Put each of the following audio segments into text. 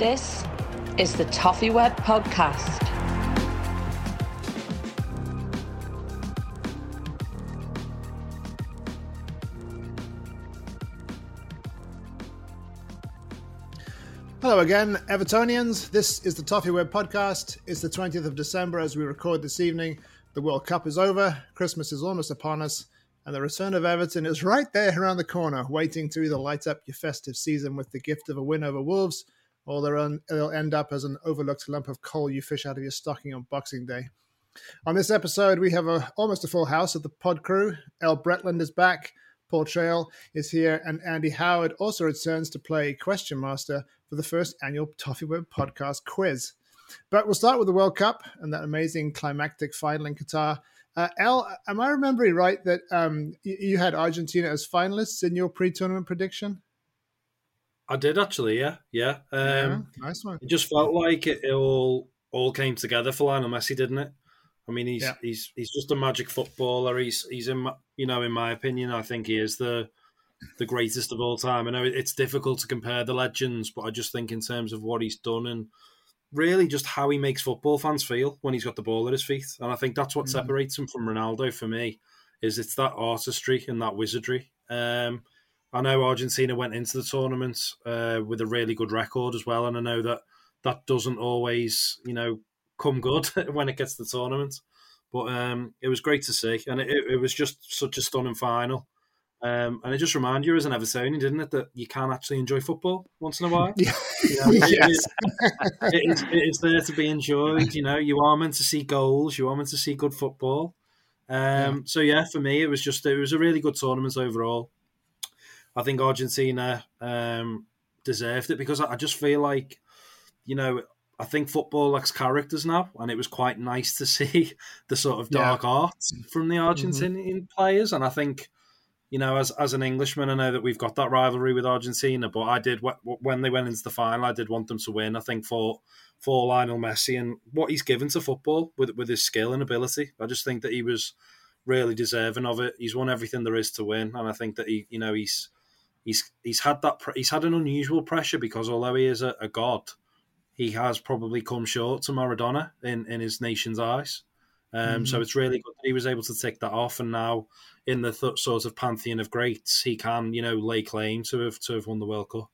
This is the Toffee Web Podcast. Hello again, Evertonians. This is the Toffee Web Podcast. It's the 20th of December as we record this evening. The World Cup is over, Christmas is almost upon us, and the return of Everton is right there around the corner, waiting to either light up your festive season with the gift of a win over Wolves, or they'll end up as an overlooked lump of coal you fish out of your stocking on Boxing Day. On this episode, we have a, almost a full house of the pod crew. Ell Bretland is back, Paul Trail is here, and Andy Howard also returns to play Question Master for the first annual Toffee Web podcast quiz. But we'll start with the World Cup and that amazing climactic final in Qatar. Uh, Ell, am I remembering right that um, you, you had Argentina as finalists in your pre-tournament prediction? I did actually, yeah, yeah. Um, Yeah, nice one. It just felt like it, it all all came together for Lionel Messi, didn't it? I mean, he's Yeah. he's he's just a magic footballer. He's he's in my, you know, in my opinion, I think he is the the greatest of all time. I know it's difficult to compare the legends, but I just think in terms of what he's done and really just how he makes football fans feel when he's got the ball at his feet, and I think that's what Mhm. separates him from Ronaldo for me. Is it's that artistry and that wizardry. Um, I know Argentina went into the tournament uh, with a really good record as well, and I know that that doesn't always, you know, come good when it gets to the tournament. But um, it was great to see, and it, it was just such a stunning final. Um, and it just reminded you as an Evertonian, didn't it, that you can actually enjoy football once in a while. Yeah. You know, Yes. it- it is, it is there to be enjoyed. You know, you are meant to see goals. You are meant to see good football. Um, So yeah, for me, it was just it was a really good tournament overall. I think Argentina um, deserved it because I I just feel like, you know, I think football lacks characters now, and it was quite nice to see the sort of Yeah. dark art from the Argentinian players. And I think, you know, as as an Englishman, I know that we've got that rivalry with Argentina, but I did when they went into the final, I did want them to win. I think for for Lionel Messi and what he's given to football with with his skill and ability, I just think that he was really deserving of it. He's won everything there is to win, and I think that he, you know, he's he's he's had that he's had an unusual pressure because although he is a, a god, he has probably come short to Maradona in in his nation's eyes. Um, So Mhm. it's really good that he was able to tick that off, and now in the th- sort of pantheon of greats, he can you know lay claim to have to have won the World Cup.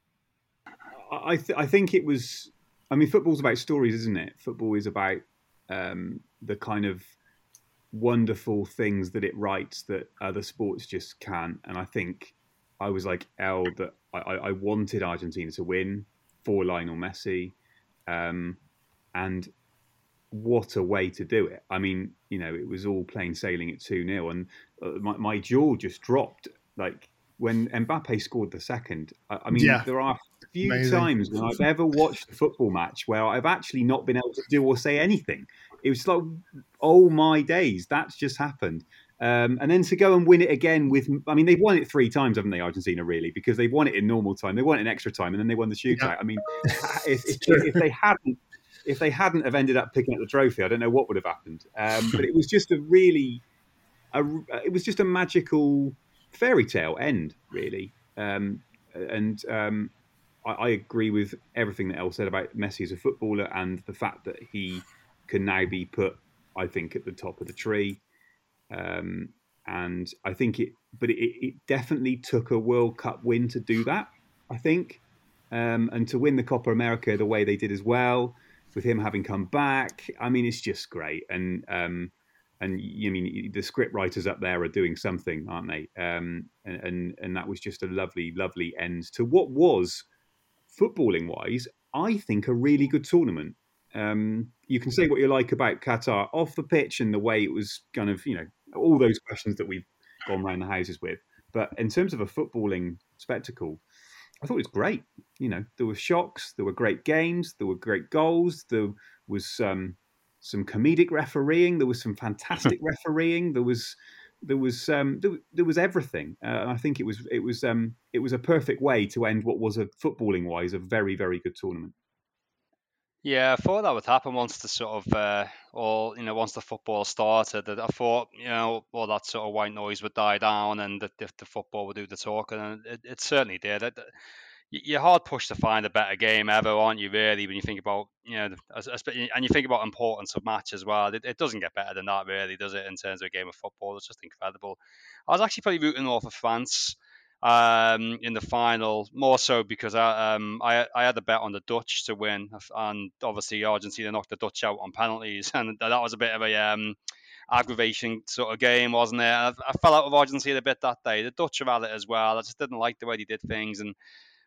I th- I think it was. I mean, football's about stories, isn't it? Football is about um, the kind of wonderful things that it writes that other sports just can't. And I think I was like Ell that I, I I wanted Argentina to win for Lionel Messi, um, and what a way to do it! I mean, you know, it was all plain sailing at two 0 and uh, my, my jaw just dropped like when Mbappe scored the second. I, I mean, Yeah. there are few Amazing. times when I've ever watched a football match where I've actually not been able to do or say anything. It was like, oh my days, that's just happened. Um, and then to go and win it again with, I mean, they've won it three times, haven't they, Argentina? Really, because they've won it in normal time, they won it in extra time, and then they won the shootout. I mean, if, if, if they hadn't, if they hadn't have ended up picking up the trophy, I don't know what would have happened. Um, but it was just a really, a, it was just a magical fairy tale end, really. Um, and um, I, I agree with everything that Ell said about Messi as a footballer and the fact that he can now be put, I think, at the top of the tree. Um, and I think it, but it, it definitely took a World Cup win to do that. I think, um, and to win the Copa America the way they did as well, with him having come back. I mean, it's just great. And um, and you mean the script writers up there are doing something, aren't they? Um, and, and and that was just a lovely, lovely end to what was footballing wise, I think a really good tournament. Um, you can say what you like about Qatar off the pitch and the way it was kind of, you know, all those questions that we've gone round the houses with. But in terms of a footballing spectacle, I thought it was great. You know, there were shocks, there were great games, there were great goals, there was um, some comedic refereeing, there was some fantastic refereeing, there was there was um, there, there was everything. Uh, and I think it was it was um, it was a perfect way to end what was a footballing wise a very very good tournament. Yeah, I thought that would happen once the sort of uh, all you know once the football started. That I thought you know all that sort of white noise would die down and the, the, the football would do the talking, and it, it certainly did. It, you're hard pushed to find a better game ever, aren't you? Really, when you think about you know, and you think about importance of match as well. It, it doesn't get better than that, really, does it? In terms of a game of football, it's just incredible. I was actually pretty rooting for France um, in the final, more so because I um, I, I had a bet on the Dutch to win, and obviously Argentina knocked the Dutch out on penalties, and that was a bit of a um, aggravation sort of game, wasn't it? I, I fell out of Argentina a bit that day. The Dutch have had it as well. I just didn't like the way they did things, and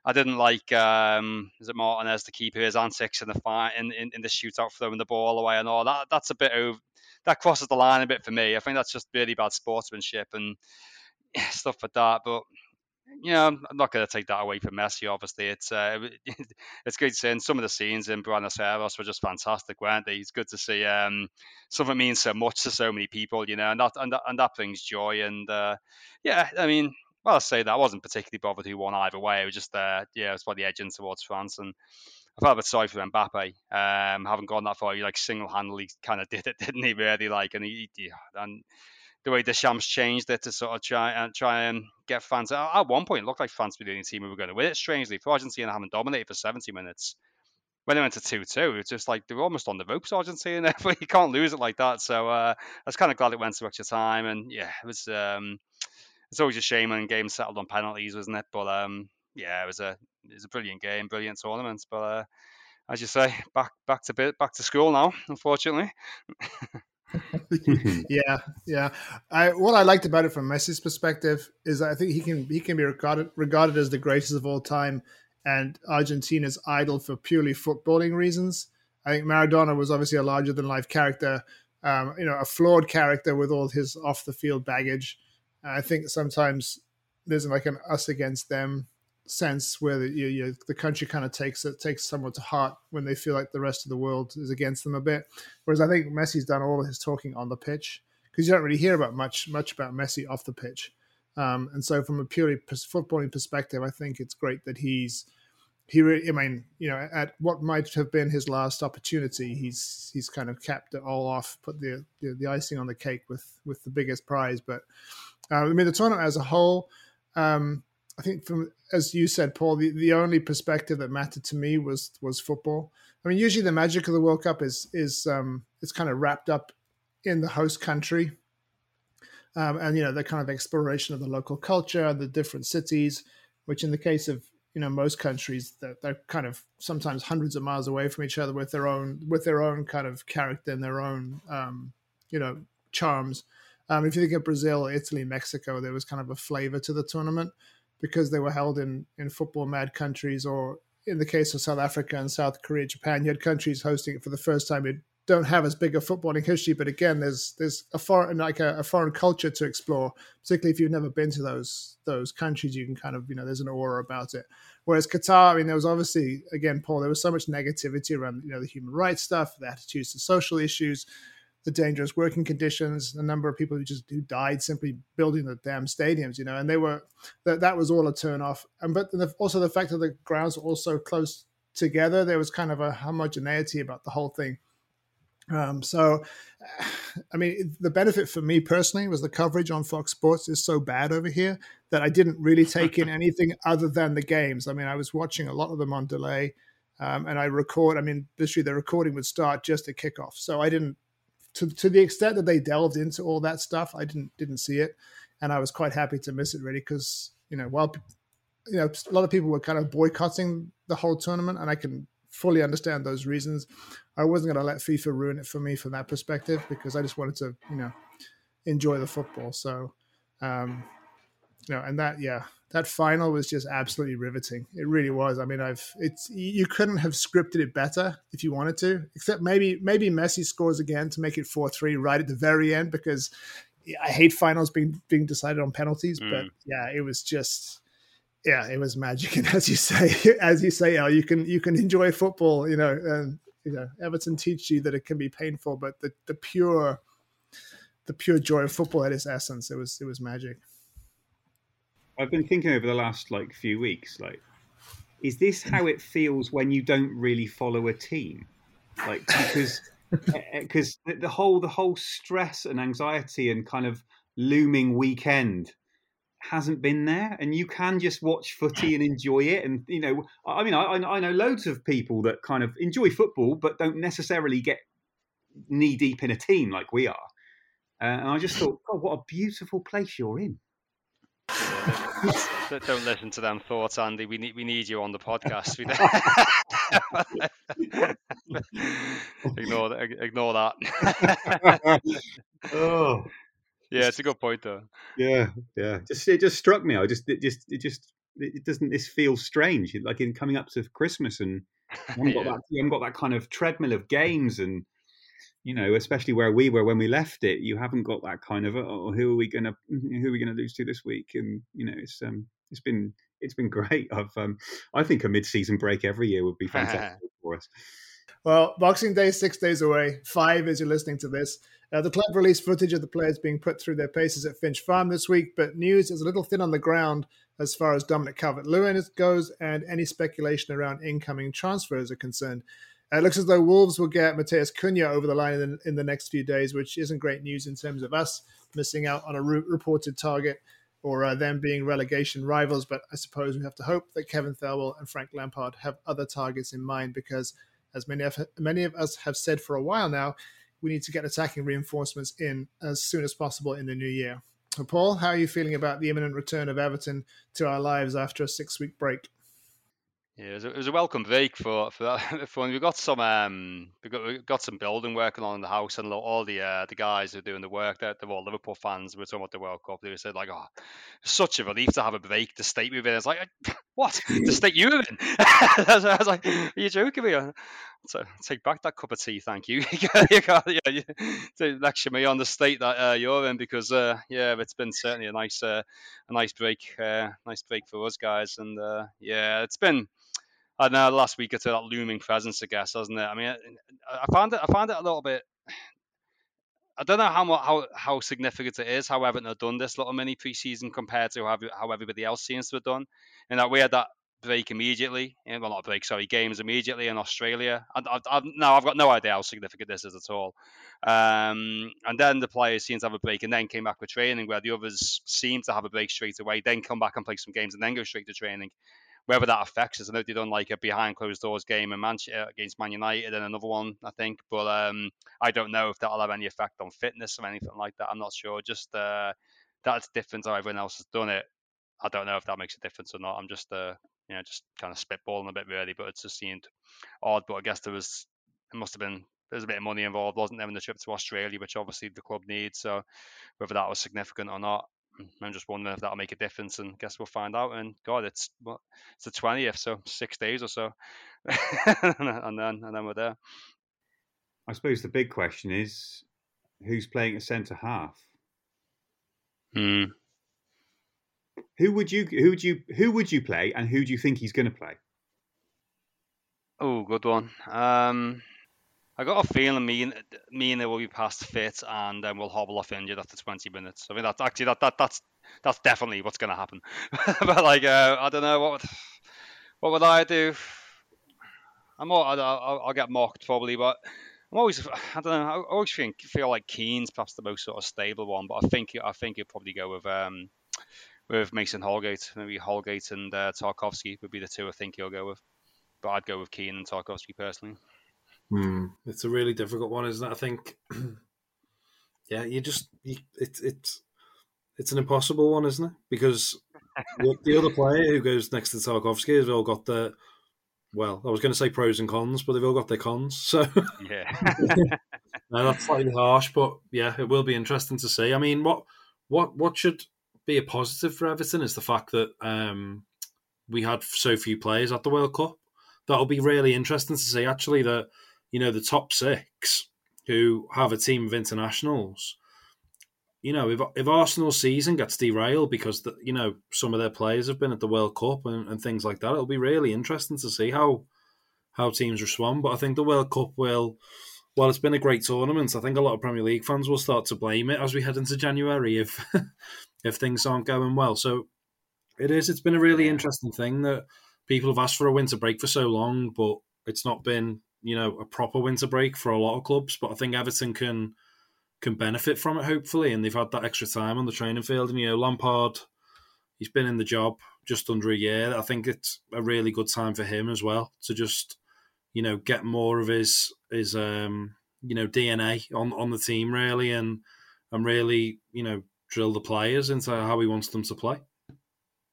I didn't like um, is it Martinez to keep his antics in the fight in, in, in the shootout, throwing the ball away and all that. That's a bit of that crosses the line a bit for me. I think that's just really bad sportsmanship and stuff like that. But you know, I'm not going to take that away from Messi. Obviously, it's uh, it's good seeing some of the scenes in Buenos Aires were just fantastic, weren't they? It's good to see um, something means so much to so many people, you know, and that and that, and that brings joy. And uh, yeah, I mean, well, I say that I wasn't particularly bothered who won either way. It was just uh, yeah, it was probably edging towards France, and I felt a bit sorry for Mbappe. Um, haven't gone that far. He like single handedly kind of did it, didn't he? Really like, and he, he and the way Deschamps changed it to sort of try and try and get fans. At one point, it looked like France were the only team who were going to win it. Strangely, for Argentina having dominated for 70 minutes, when they went to 2 2, it's just like they were almost on the ropes, Argentina. But you can't lose it like that. So uh, I was kind of glad it went to extra time. And yeah, it was. Um, it's always a shame when games settled on penalties, wasn't it? But um, yeah, it was a it was a brilliant game, brilliant tournament. But uh, as you say, back back to bit back to school now, unfortunately. yeah, yeah. I what I liked about it from Messi's perspective is I think he can he can be regarded regarded as the greatest of all time, and Argentina's idol for purely footballing reasons. I think Maradona was obviously a larger than life character, um, you know, a flawed character with all his off the field baggage. I think sometimes there's like an us against them sense where the, you, you, the country kind of takes it takes someone to heart when they feel like the rest of the world is against them a bit. Whereas I think Messi's done all of his talking on the pitch because you don't really hear about much much about Messi off the pitch. Um, and so, from a purely footballing perspective, I think it's great that he's he. Really, I mean, you know, at what might have been his last opportunity, he's he's kind of capped it all off, put the the, the icing on the cake with with the biggest prize. But uh, I mean, the tournament as a whole. Um, I think from as you said, Paul, the, the only perspective that mattered to me was was football. I mean, usually the magic of the World Cup is is um, it's kind of wrapped up in the host country, um, and you know the kind of exploration of the local culture, the different cities, which in the case of you know most countries they're, they're kind of sometimes hundreds of miles away from each other with their own with their own kind of character and their own um, you know charms. Um, if you think of Brazil, Italy, Mexico, there was kind of a flavor to the tournament because they were held in in football mad countries, or in the case of South Africa and South Korea, Japan, you had countries hosting it for the first time in don't have as big a footballing history, but again, there's there's a foreign like a, a, foreign culture to explore. Particularly if you've never been to those those countries, you can kind of you know there's an aura about it. Whereas Qatar, I mean, there was obviously again, Paul, there was so much negativity around you know the human rights stuff, the attitudes to social issues, the dangerous working conditions, the number of people who just who died simply building the damn stadiums, you know, and they were that that was all a turn off. And but the, also the fact that the grounds were all so close together, there was kind of a homogeneity about the whole thing um, so, I mean, the benefit for me personally was the coverage on Fox Sports is so bad over here that I didn't really take in anything other than the games. I mean, I was watching a lot of them on delay, um, and I record. I mean, literally, the recording would start just at kickoff, so I didn't. To, to the extent that they delved into all that stuff, I didn't didn't see it, and I was quite happy to miss it really because you know while you know a lot of people were kind of boycotting the whole tournament, and I can fully understand those reasons. I wasn't going to let FIFA ruin it for me from that perspective because I just wanted to, you know, enjoy the football. So, um, you know, and that, yeah, that final was just absolutely riveting. It really was. I mean, I've it's you couldn't have scripted it better if you wanted to, except maybe maybe Messi scores again to make it four three right at the very end because I hate finals being being decided on penalties. Mm. But yeah, it was just yeah, it was magic. And as you say, as you say, Al, you can you can enjoy football. You know, and you know, Everton teach you that it can be painful, but the the pure the pure joy of football at its essence, it was it was magic. I've been thinking over the last like few weeks, like, is this how it feels when you don't really follow a team? Like because because eh, eh, the whole the whole stress and anxiety and kind of looming weekend hasn't been there, and you can just watch footy and enjoy it. And you know, I mean, I, I know loads of people that kind of enjoy football, but don't necessarily get knee deep in a team like we are. Uh, and I just thought, oh, what a beautiful place you're in. don't listen to them thoughts, Andy. We need we need you on the podcast. ignore that. Ignore that. oh, yeah, it's a good point though. Yeah, yeah. Just it just struck me. I just it just it just it doesn't this feel strange like in coming up to Christmas and you haven't, got that, you haven't got that kind of treadmill of games and you know especially where we were when we left it you haven't got that kind of oh who are we gonna who are we gonna lose to this week and you know it's um it's been it's been great I've um I think a mid-season break every year would be fantastic for us. Well, Boxing Day six days away, five as you're listening to this. Uh, the club released footage of the players being put through their paces at Finch Farm this week, but news is a little thin on the ground as far as Dominic Calvert Lewin goes and any speculation around incoming transfers are concerned. It looks as though Wolves will get Matheus Cunha over the line in the, in the, next few days, which isn't great news in terms of us missing out on a re- reported target or uh, them being relegation rivals. But I suppose we have to hope that Kevin Thelwell and Frank Lampard have other targets in mind because, as many of, many of us have said for a while now, we need to get attacking reinforcements in as soon as possible in the new year. So Paul, how are you feeling about the imminent return of Everton to our lives after a six week break? Yeah, it was, a, it was a welcome break for for that. For we got some um, we got we got some building working on in the house, and all the uh, the guys who are doing the work, they're, they're all Liverpool fans. We were talking about the World Cup. They said like, "Oh, such a relief to have a break to state with it." It's like, what? the state you were in? I was like, "Are you joking me?" So take back that cup of tea, thank you. you got, yeah, you, to lecture me on the state that uh, you're in because uh, yeah, it's been certainly a nice uh, a nice break, uh, nice break for us guys, and uh, yeah, it's been I don't know last week two that looming presence, I guess, hasn't it? I mean, I found it. I found it a little bit. I don't know how how how significant it is. How have done this little mini preseason compared to how, how everybody else seems to have done. And that we had that break immediately. Well, not break, sorry, games immediately in Australia. I, I, I, no, I've got no idea how significant this is at all. Um, and then the players seem to have a break and then came back with training, where the others seem to have a break straight away, then come back and play some games and then go straight to training whether that affects us. I know they've done like a behind closed doors game in Manchester against Man United and another one, I think. But um, I don't know if that'll have any effect on fitness or anything like that. I'm not sure. Just uh, that's different how everyone else has done it. I don't know if that makes a difference or not. I'm just uh, you know, just kind of spitballing a bit really, but it just seemed odd. But I guess there was, it must have been, there's a bit of money involved, wasn't there, in the trip to Australia, which obviously the club needs. So whether that was significant or not, I'm just wondering if that'll make a difference, and guess we'll find out. And God, it's what it's the twentieth, so six days or so, and then and then we're there. I suppose the big question is who's playing at centre half. Hmm. Who would you who would you who would you play, and who do you think he's going to play? Oh, good one. Um, I got a feeling me and me and it will be past fit, and then we'll hobble off injured after 20 minutes. I mean, that's actually that, that that's that's definitely what's going to happen. but like, uh, I don't know what would, what would I do. I'm all, I'll, I'll get mocked probably, but I'm always I don't know. I always think feel like Keane's perhaps the most sort of stable one, but I think I think he'd probably go with um with Mason Holgate. Maybe Holgate and uh, Tarkowski would be the two I think he'll go with. But I'd go with Keane and Tarkowski personally. Hmm. It's a really difficult one, isn't it? I think. yeah, you just you, it's it's it's an impossible one, isn't it? Because the other player who goes next to Tarkowski has all got the well, I was going to say pros and cons, but they've all got their cons. So yeah, no, that's slightly harsh, but yeah, it will be interesting to see. I mean, what what what should be a positive for Everton is the fact that um, we had so few players at the World Cup. That'll be really interesting to see. Actually, that you know the top six who have a team of internationals. You know, if if Arsenal's season gets derailed because the, you know some of their players have been at the World Cup and, and things like that, it'll be really interesting to see how how teams respond. But I think the World Cup will well, it's been a great tournament. I think a lot of Premier League fans will start to blame it as we head into January if if things aren't going well. So it is. It's been a really interesting thing that people have asked for a winter break for so long, but it's not been you know a proper winter break for a lot of clubs. But I think Everton can can benefit from it hopefully, and they've had that extra time on the training field. And you know Lampard, he's been in the job just under a year. I think it's a really good time for him as well to just you know get more of his his um you know DNA on on the team really, and and really you know drill the players into how he wants them to play.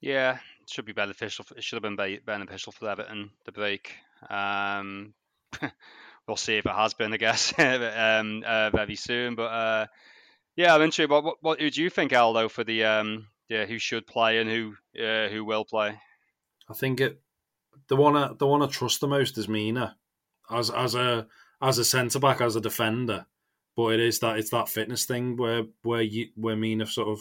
Yeah, it should be beneficial. It should have been beneficial for Everton the break. Um, we'll see if it has been, I guess, um, uh, very soon. But uh, yeah, I'm interested. What, what, what, who do you think, Aldo, for the um, yeah, who should play and who uh, who will play? I think it the one I, the one I trust the most is Mina as as a as a centre back as a defender. But it is that it's that fitness thing where where you where Mina sort of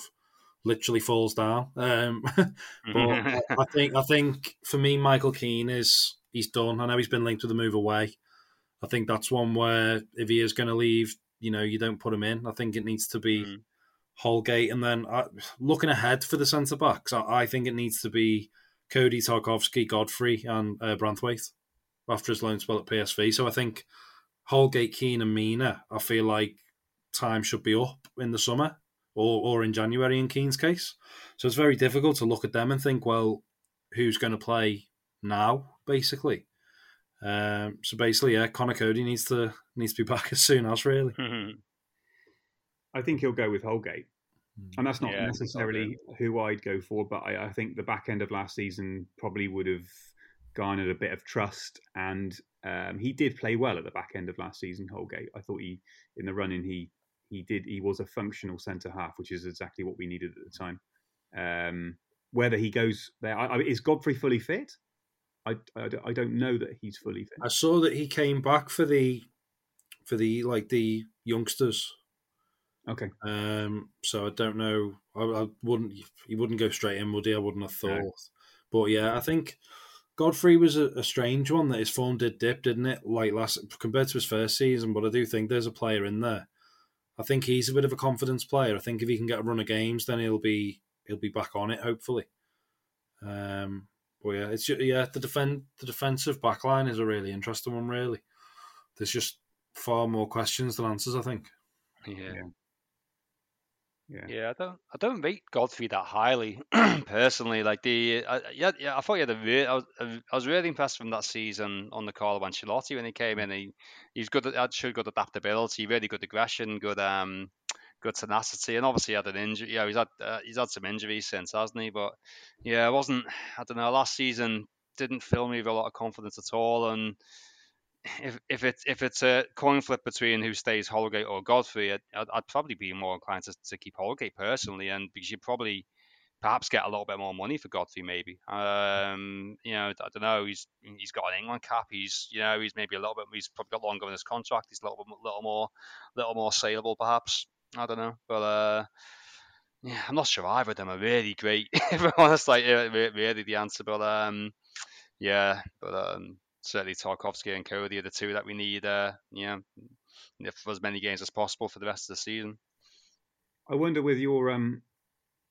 literally falls down. Um, but I think I think for me, Michael Keane is he's done. I know he's been linked with a move away. I think that's one where if he is going to leave, you know, you don't put him in. I think it needs to be mm. Holgate, and then uh, looking ahead for the centre backs, I, I, think it needs to be Coady Tarkowski, Godfrey, and uh, Branthwaite after his loan spell at PSV. So I think Holgate, Keane, and Mina. I feel like time should be up in the summer or, or in January in Keane's case. So it's very difficult to look at them and think, well, who's going to play now, basically. Um, so basically, yeah, Conor Coady needs to needs to be back as soon as really. I think he'll go with Holgate, hmm. and that's not yeah, necessarily who I'd go for. But I, I, think the back end of last season probably would have garnered a bit of trust, and um, he did play well at the back end of last season. Holgate, I thought he in the running he he did he was a functional centre half, which is exactly what we needed at the time. Um, whether he goes there, I, I, is Godfrey fully fit? I, I, I, don't know that he's fully fit. I saw that he came back for the for the like the youngsters. Okay. Um. So I don't know. I, I wouldn't. He wouldn't go straight in, would he? I wouldn't have thought. No. But yeah, I think Godfrey was a, a, strange one that his form did dip, didn't it? Like last compared to his first season, but I do think there's a player in there. I think he's a bit of a confidence player. I think if he can get a run of games, then he'll be he'll be back on it. Hopefully. Um, but yeah, it's yeah the defend the defensive backline is a really interesting one. Really, there's just far more questions than answers. I think. Yeah. Yeah. yeah, I don't, I don't rate Godfrey that highly personally. Like the, I, yeah, yeah, I thought he had a re- I was, I was really impressed from that season on the Carlo Ancelotti when he came in. He, he's good at, showed good adaptability, really good aggression, good, um, good tenacity, and obviously had an injury. Yeah, he's had, uh, he's had some injuries since, hasn't he? But yeah, it wasn't, I don't know, last season didn't fill me with a lot of confidence at all, and if if it's if it's a coin flip between who stays Holgate or Godfrey, I'd, I'd, probably be more inclined to, to keep Holgate personally, and because you probably perhaps get a little bit more money for Godfrey. Maybe, um, you know, I don't know. He's he's got an England cap. He's you know he's maybe a little bit. He's probably got longer in his contract. He's a little bit, little more, little more saleable, perhaps. I don't know, but uh, yeah, I'm not sure either of them are really great. if I'm honest, like really the answer, but um, yeah, but um, certainly Tarkowski and Coady are the two that we need. Uh, yeah, for as many games as possible for the rest of the season. I wonder with your um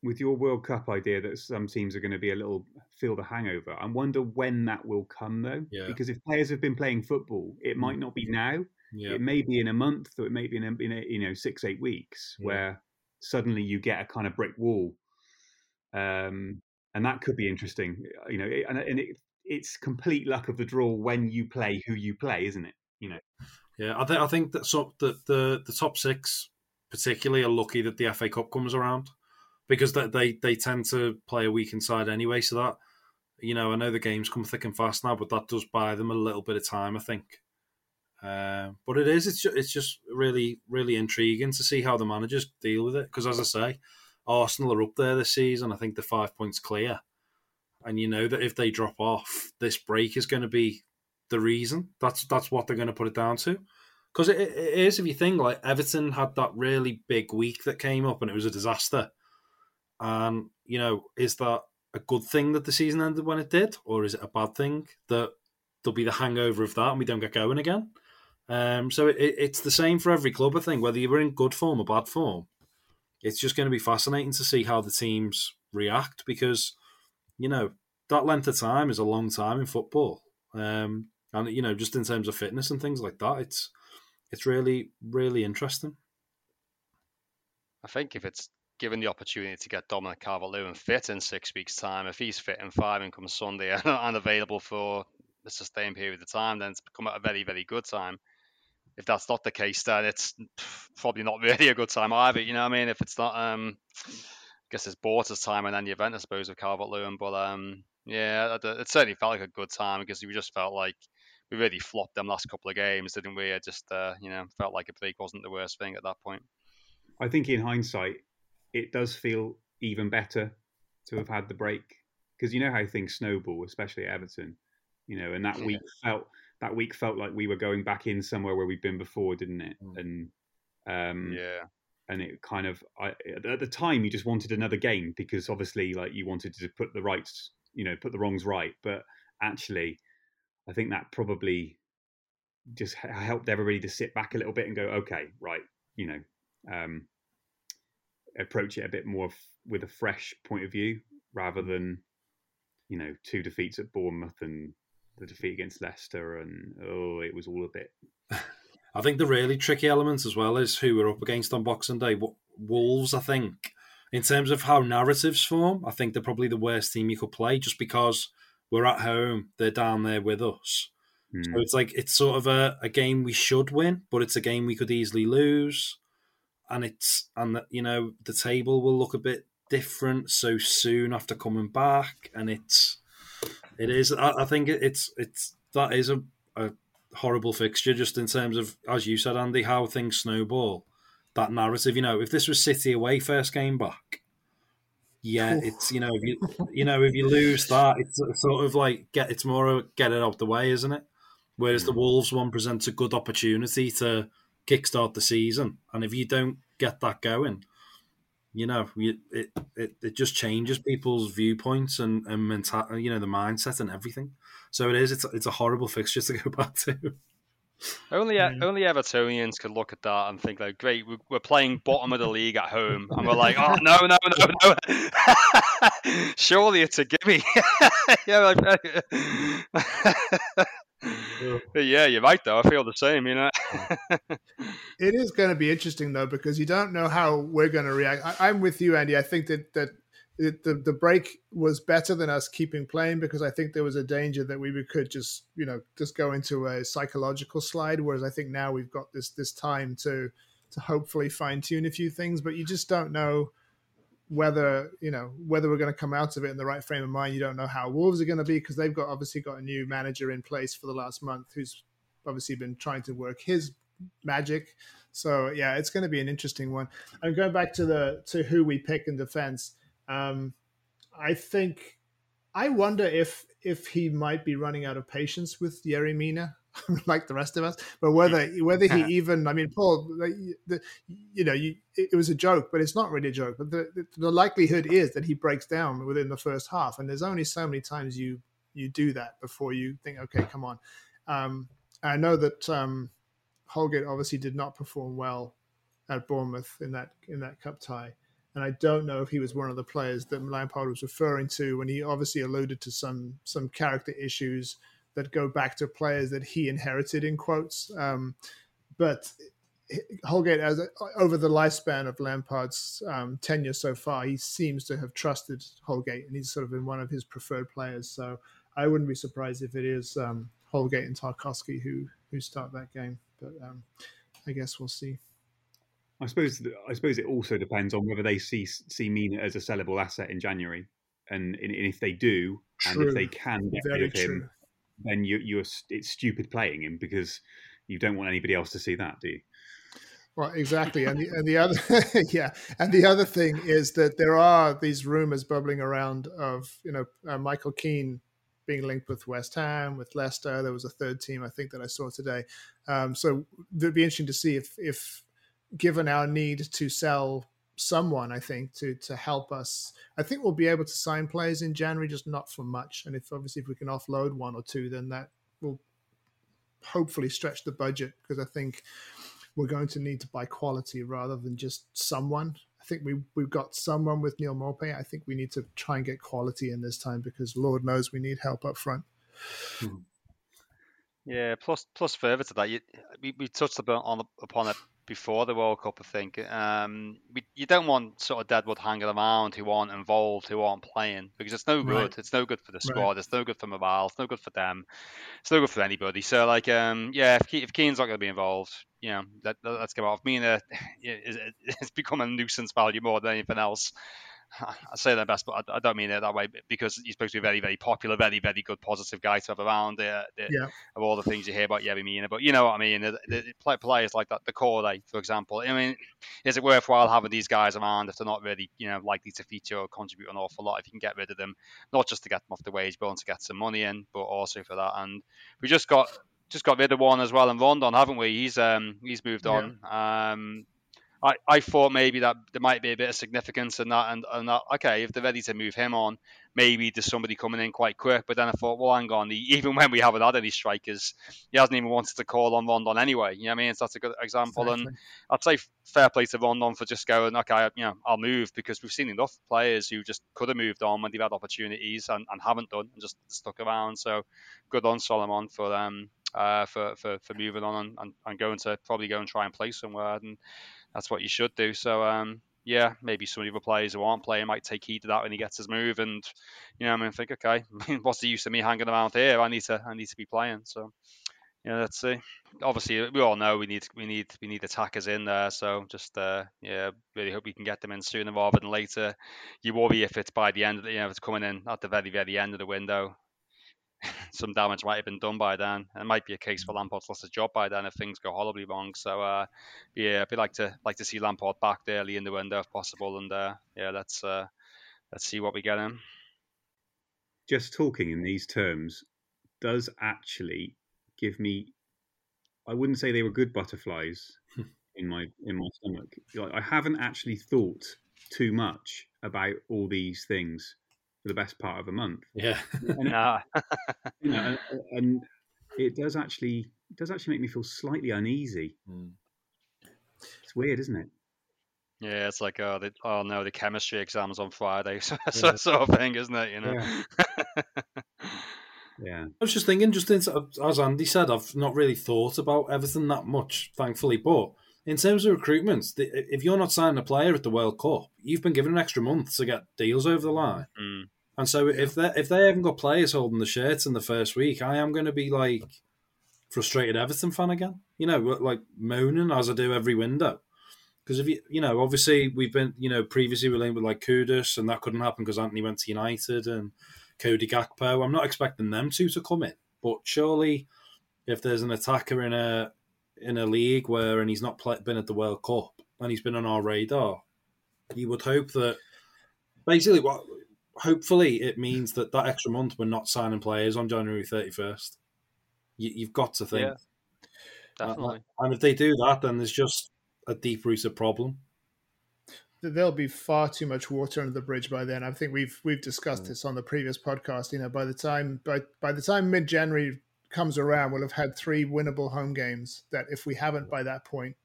with your World Cup idea that some teams are going to be a little feel the hangover. I wonder when that will come though, yeah. because if players have been playing football, it might not be now. Yeah. It may be in a month, or it may be in a, in a you know six eight weeks, Yeah. where suddenly you get a kind of brick wall, um, and that could be interesting. You know, and, and it, it's complete luck of the draw when you play who you play, isn't it? You know. Yeah, I think I think that so the, the the top six particularly are lucky that the FA Cup comes around because they they, they tend to play a week inside anyway. So that you know, I know the games come thick and fast now, but that does buy them a little bit of time, I think. Uh, but it is it's just, it's just really really intriguing to see how the managers deal with it because as I say, Arsenal are up there this season. I think they're five points clear, and you know that if they drop off, this break is going to be the reason. That's that's what they're going to put it down to. Because it, it is, if you think like Everton had that really big week that came up and it was a disaster. And you know, is that a good thing that the season ended when it did, or is it a bad thing that there'll be the hangover of that and we don't get going again? Um, so it, it's the same for every club, I think, whether you were in good form or bad form. It's just going to be fascinating to see how the teams react because, you know, that length of time is a long time in football. Um, and you know, just in terms of fitness and things like that, it's it's really really interesting. I think if it's given the opportunity to get Dominic Calvert-Lewin fit in six weeks' time, if he's fit in five and comes Sunday and, and available for a sustained period of time, then it's become a very very good time. If that's not the case, then it's probably not really a good time either. You know what I mean? If it's not, um, I guess it's Borta's time and then the event, I suppose, with Calvert-Lewin. But um, yeah, it, it certainly felt like a good time because we just felt like we really flopped them last couple of games, didn't we? It just, uh, you know, felt like a break wasn't the worst thing at that point. I think in hindsight, it does feel even better to have had the break because you know how things snowball, especially at Everton. You know, and that Yeah. week felt that week felt like we were going back in somewhere where we'd been before, didn't it? Mm. And um, Yeah. and it kind of I, at the time you just wanted another game because obviously like you wanted to put the rights, you know, put the wrongs right. But actually, I think that probably just helped everybody to sit back a little bit and go, okay, right, you know, um, approach it a bit more f- with a fresh point of view rather than, you know, two defeats at Bournemouth and the defeat against Leicester, and oh, it was all a bit. I think the really tricky element as well is who we're up against on Boxing Day. Wolves, I think, in terms of how narratives form, I think they're probably the worst team you could play just because we're at home, they're down there with us. Mm. So it's like it's sort of a, a game we should win, but it's a game we could easily lose. And it's and the, you know the table will look a bit different so soon after coming back, and it's it is. I, I think it's it's that is a, a horrible fixture just in terms of as you said, Andy, how things snowball. That narrative, you know, if this was City away first game back, yeah, it's you know if you you know if you lose that, it's sort of like get it's more of get it out the way, isn't it? Whereas the hmm. Wolves one presents a good opportunity to kickstart the season, and if you don't get that going, you know, it, it it just changes people's viewpoints and and mental, you know, the mindset and everything. So it is. It's it's a horrible fixture to go back to. Only only Evertonians could look at that and think like, great, we- we're playing bottom of the league at home, and we're like, oh no, no, no, no, surely it's a gimme. yeah, like, But yeah, you're right though. I feel the same, you know. It is going to be interesting though because you don't know how we're going to react. I, I'm with you, Andy. I think that that it, the the break was better than us keeping playing because I think there was a danger that we could just you know just go into a psychological slide. Whereas I think now we've got this this time to to hopefully fine tune a few things, but you just don't know whether you know whether we're going to come out of it in the right frame of mind. You don't know how Wolves are going to be because they've got obviously got a new manager in place for the last month who's obviously been trying to work his magic. So yeah, it's going to be an interesting one. And going back to the to who we pick in defense, um, I think I wonder if if he might be running out of patience with Yerry Mina, like the rest of us. But whether whether he even, I mean, Paul, the, you know, you, it was a joke, but it's not really a joke. But the, the likelihood is that he breaks down within the first half, and there's only so many times you you do that before you think, okay, come on. Um, I know that um, Holgate obviously did not perform well at Bournemouth in that in that cup tie. And I don't know if he was one of the players that Lampard was referring to when he obviously alluded to some some character issues that go back to players that he inherited in quotes. Um, but Holgate, as a, over the lifespan of Lampard's um, tenure so far, he seems to have trusted Holgate, and he's sort of been one of his preferred players. So I wouldn't be surprised if it is um, Holgate and Tarkowski who who start that game. But um, I guess we'll see. I suppose I suppose it also depends on whether they see see Mina as a sellable asset in January, and, and if they do, true. and if they can get Very rid of him, true. Then you, you're it's stupid playing him because you don't want anybody else to see that, do you? Well, exactly, and the and the other yeah, and the other thing is that there are these rumors bubbling around of you know uh, Michael Keane being linked with West Ham, with Leicester. There was a third team I think that I saw today. Um, so it'd be interesting to see if if given our need to sell someone, I think, to to help us. I think we'll be able to sign players in January, just not for much. And if obviously if we can offload one or two, then that will hopefully stretch the budget because I think we're going to need to buy quality rather than just someone. I think we we've got someone with Neal Maupay. I think we need to try and get quality in this time because Lord knows we need help up front. Hmm. Yeah. Plus, plus further to that, you, we, we touched upon upon it before the World Cup, I think. Um, we, you don't want sort of Deadwood hanging around who aren't involved, who aren't playing, because it's no good. Right. It's no good for the squad. Right. It's no good for morale. It's no good for them. It's no good for anybody. So, like, um, yeah, if, if Keane's not going to be involved, you know, let, us get off. Mina, it's become a nuisance value more than anything else. I say that best, but I, I, don't mean it that way because he's supposed to be a very, very popular, very, very good, positive guy to have around. Uh, the, yeah. Of all the things you hear about Yerry Mina, but you know what I mean. The, the, players like that, the Corday, for example. I mean, is it worthwhile having these guys around if they're not really, you know, likely to feature or contribute an awful lot? If you can get rid of them, not just to get them off the wage bill and to get some money in, but also for that. And we just got just got rid of one as well and Rondon, haven't we? He's um he's moved yeah. on. Um, I, I thought maybe that there might be a bit of significance in that, and, and that, okay, if they're ready to move him on, maybe there's somebody coming in quite quick. But then I thought, well, hang on, he, even when we haven't had any strikers, he hasn't even wanted to call on Rondon anyway. You know what I mean? So that's a good example. Exactly. And I'd say fair play to Rondon for just going, okay, you know, I'll move because we've seen enough players who just could have moved on when they've had opportunities and, and haven't done and just stuck around. So good on Solomon for um uh, for, for, for moving on and, and, going to probably go and try and play somewhere. And that's what you should do. So um, yeah, maybe some of the other players who aren't playing might take heed of that when he gets his move, and you know, I mean, think, okay, what's the use of me hanging around here? I need to, I need to be playing. So yeah, let's see. Obviously, we all know we need, we need, we need attackers in there. So just uh, yeah, really hope we can get them in sooner rather than later. You worry if it's by the end, of you know, if it's coming in at the very, very end of the window. some damage might have been done by then. It might be a case for Lampard's lost his job by then if things go horribly wrong. So uh, yeah, I'd be like to like to see Lampard back early in the window if possible, and uh, yeah, let's uh, let's see what we get in. Just talking in these terms does actually give me. I wouldn't say they were good butterflies in my in my stomach. I haven't actually thought too much about all these things for the best part of a month. Yeah, and, you know, and it does actually it does actually make me feel slightly uneasy. Mm. It's weird, isn't it? Yeah, it's like oh, the, oh no, the chemistry exams on Friday, so, yeah. sort of thing, isn't it? You know. Yeah. yeah. I was just thinking, just in, as Andy said, I've not really thought about everything that much, thankfully. But in terms of recruitment, if you're not signing a player at the World Cup, you've been given an extra month to get deals over the line. Mm. And so if they if they haven't got players holding the shirts in the first week, I am going to be like frustrated Everton fan again. You know, like moaning as I do every window. Because if you you know, obviously we've been you know previously we linked with like Kudus, and that couldn't happen because Antony went to United and Cody Gakpo. I'm not expecting them two to come in, but surely if there's an attacker in a in a league where and he's not play, been at the World Cup and he's been on our radar, you would hope that basically what hopefully it means that that extra month we're not signing players on January 31st. You, have got to think. Yeah, definitely. Uh, and if they do that, then there's just a deep rooted problem. There'll be far too much water under the bridge by then. I think we've we've discussed mm. this on the previous podcast. You know, by the time by by the time mid January comes around, we'll have had three winnable home games. That if we haven't by that point,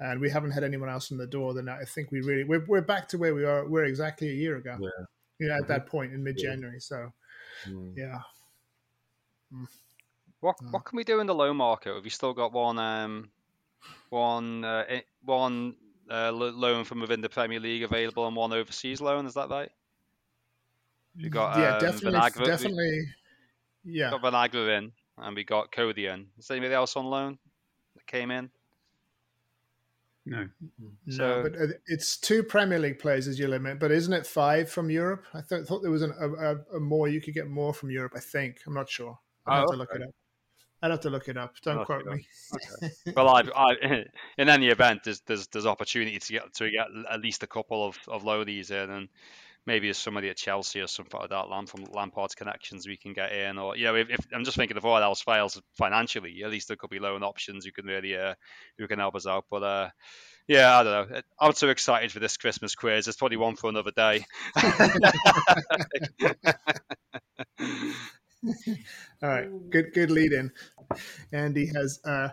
and we haven't had anyone else in the door, then I think we really we're we're back to where we are. We're exactly a year ago. Yeah. You know, at mm-hmm. that point in mid January. So, mm. yeah. Mm. What mm. what can we do in the loan market? Have you still got one um one uh, one uh, loan from within the Premier League available and one overseas loan? Is that right? You got yeah, um, definitely, Vinagre, definitely, yeah. Got Vinagre in, and we got Coady in. Is anybody else on loan that came in? No. So, no, but uh, it's two Premier League players as your limit, but isn't it five from Europe? I th- thought there was an, a, a, more. You could get more from Europe. I think. I'm not sure. i have oh, to look it up. I'd have to look it up. Don't quote me. Okay. well, I, I, in any event, there's there's there's opportunity to get to get at least a couple of of loadies in, and maybe as somebody at Chelsea or something like that, Lamp from Lampard's connections we can get in, or you know, if, if I'm just thinking if all else fails financially, at least there could be loan options who can really uh, who can help us out. But uh, yeah, I don't know. I'm too excited for this Christmas quiz. There's probably one for another day. All right, good good lead in. Andy has uh,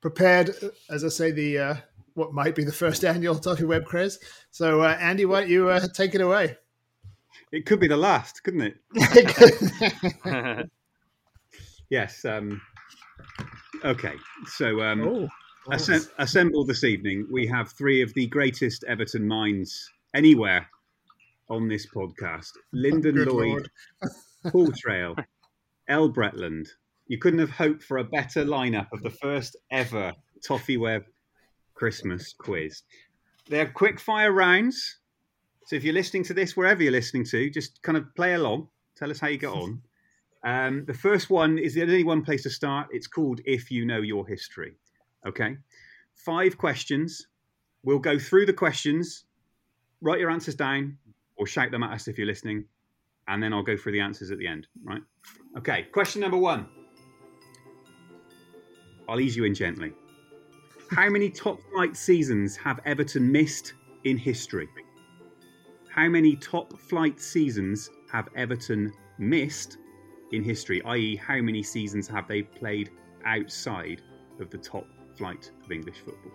prepared, as I say, the uh, what might be the first annual Toffee Web Quiz. So, uh, Andy, why don't you uh, take it away? It could be the last, couldn't it? yes. Um, okay. So, um, oh, oh. assembled this evening, we have three of the greatest Everton minds anywhere on this podcast Lyndon Good Lloyd, Paul Trail, Ell Bretland. You couldn't have hoped for a better lineup of the first ever Toffee Web Christmas quiz. They're quick fire rounds. So if you're listening to this, wherever you're listening to, just kind of play along. Tell us how you get on. Um, the first one is the only one place to start. It's called If You Know Your History. Okay. Five questions. We'll go through the questions, write your answers down, or shout them at us if you're listening and then I'll go through the answers at the end, right? Okay, question number one. I'll ease you in gently. How many top flight seasons have Everton missed in history? How many top flight seasons have Everton missed in history? I.e., how many seasons have they played outside of the top flight of English football?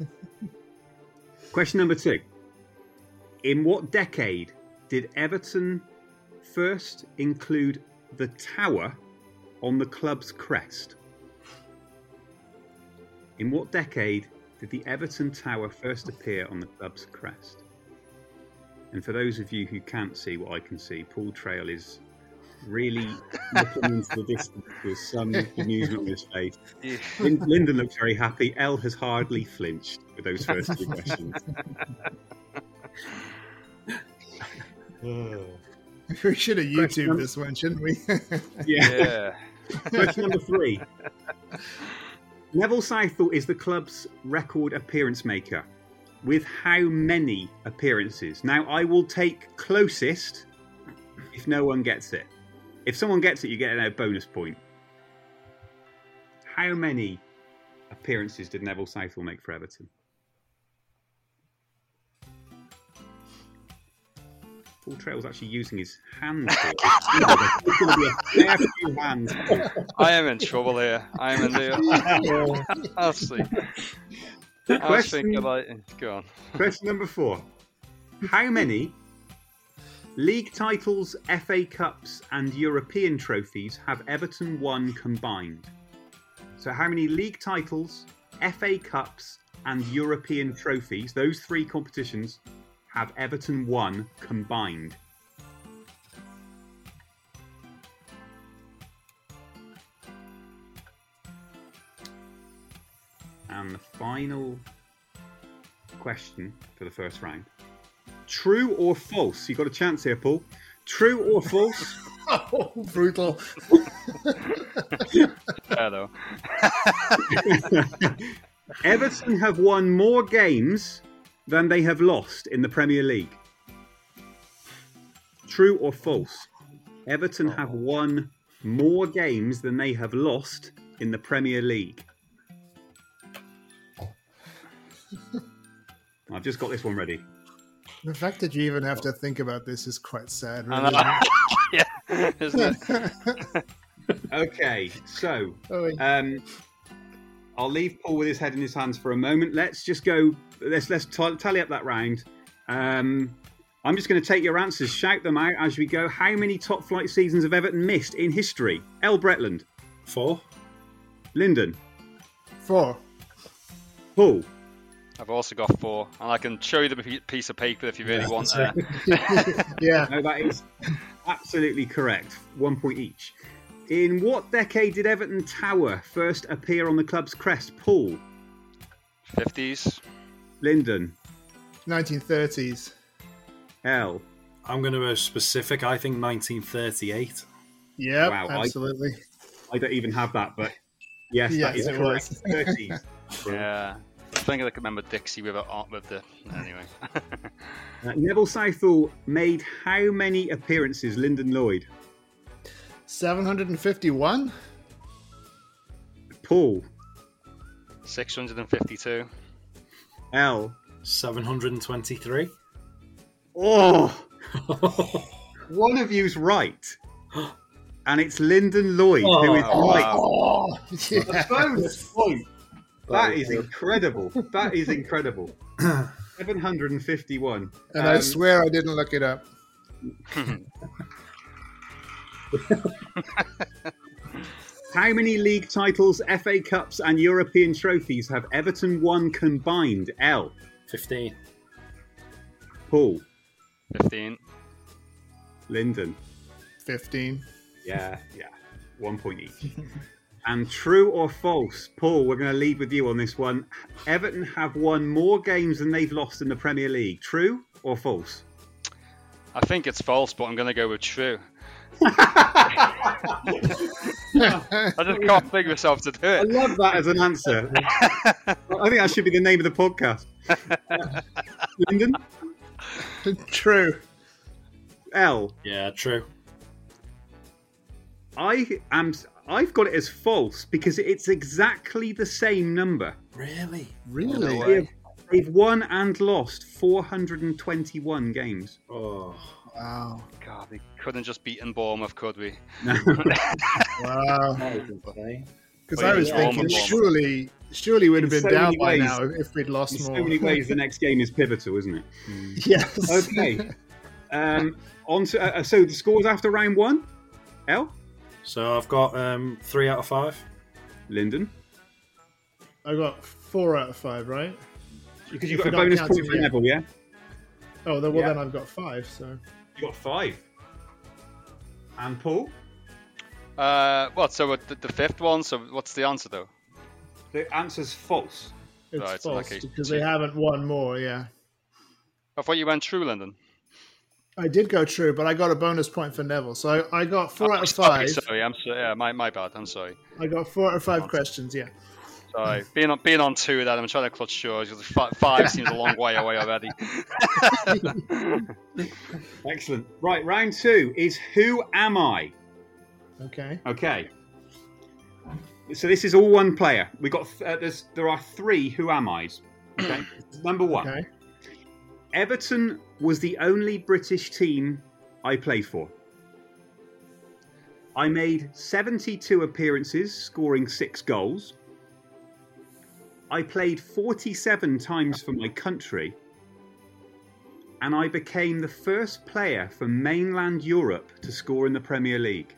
Question number two. In what decade did Everton first include the tower on the club's crest? In what decade did the Everton Tower first appear on the club's crest? And for those of you who can't see what I can see, Paul Trail is really looking into the distance with some amusement on his face. Yeah. Lyndon looks very happy. Ell has hardly flinched with those first two questions. Oh. we should have YouTube this one, shouldn't we? yeah. yeah. Question number three. Neville Southall is the club's record appearance maker. With how many appearances? Now, I will take closest if no one gets it. If someone gets it, you get a bonus point. How many appearances did Neville Southall make for Everton? Paul Trail's actually using his hands. hands. I am in trouble here. I am in the. I'll see. I was thinking like, go on. Question number four: How many League titles, FA Cups, and European trophies have Everton won combined. So, how many league titles, FA Cups, and European trophies, those three competitions, have Everton won combined? And the final question for the first round True or false? You got a chance here, Paul. True or false? oh, brutal. Fair though. Everton have won more games than they have lost in the Premier League. True or false? Everton have won more games than they have lost in the Premier League. I've just got this one ready. The fact that you even have to think about this is quite sad. Really. yeah, isn't it? Okay, so Oh, um, I'll leave Paul with his head in his hands for a moment. Let's just go. Let's let's t- tally up that round. Um, I'm just going to take your answers, shout them out as we go. How many top flight seasons have Everton missed in history? L. Bretland, Four. Lyndon, Four. Paul. I've also got four, and I can show you the p- piece of paper if you really want. Uh, Yeah. No, that is absolutely correct. One point each. In what decade did Everton Tower first appear on the club's crest? Paul, 50s. Lyndon, 1930s. L. I'm going to go specific. I think 1938. Yeah, Wow, I- absolutely. I don't even have that, but yes, Yes, that is correct. 30s. Yeah. I think I can remember Dixie with, a, with the. Anyway. Uh, Neville Southall made how many appearances, Lyndon Lloyd? 751? Paul, 652. L. 723. Oh! One of you's right. And it's Lyndon Lloyd who is Oh, right. wow. Oh, yeah. bonus point. That is incredible. That is incredible. 751. And I Um, swear I didn't look it up. How many league titles, FA Cups, and European trophies have Everton won combined? L. 15. Paul. 15. Lyndon. 15. Yeah, yeah. One point each. and true or false, Paul, we're going to lead with you on this one. Everton have won more games than they've lost in the Premier League. True or false? I think it's false, but I'm going to go with true. I just can't bring myself to do it. I love that as an answer. I think that should be the name of the podcast. Lyndon? True. L. Yeah, true. I am. I've got it as false because it's exactly the same number. Really? Really? No They have, they've won and lost 421 games. Oh. Wow. God, we couldn't just beaten Bournemouth, could we? Wow. Because I was thinking, Bournemouth. surely, surely we'd have been so down by ways. now if we'd lost In so many ways, the next game is pivotal, isn't it? yes. Okay. Um, on to, uh, so the scores after round one. L. So I've got um, three out of five. Lyndon. I've got four out of five, right? Because you've got a bonus counting point for me. Neville, yeah? Oh, then, well, Yeah. then I've got five, so. You got five. And Paul? Uh, what? So with the, the fifth one. So what's the answer though? The answer's false. It's Right, in that false case, because two. they haven't won more, yeah. I thought you went true, Lyndon. I did go true, but I got a bonus point for Neville. So I got four out of five. sorry, I'm sorry. Yeah, my, my bad. I'm sorry. I got four out of five questions, yeah. Sorry. being on being on two, then I'm trying to clutch straws because five seems a long way away already. Excellent. Right, round two is Who Am I? Okay. Okay. So this is all one player. We got uh, there's there are three Who Am I's. Okay. Number one. Okay. Everton was the only British team I played for. I made 72 appearances, scoring six goals. I played 47 times for my country. And I became the first player from mainland Europe to score in the Premier League.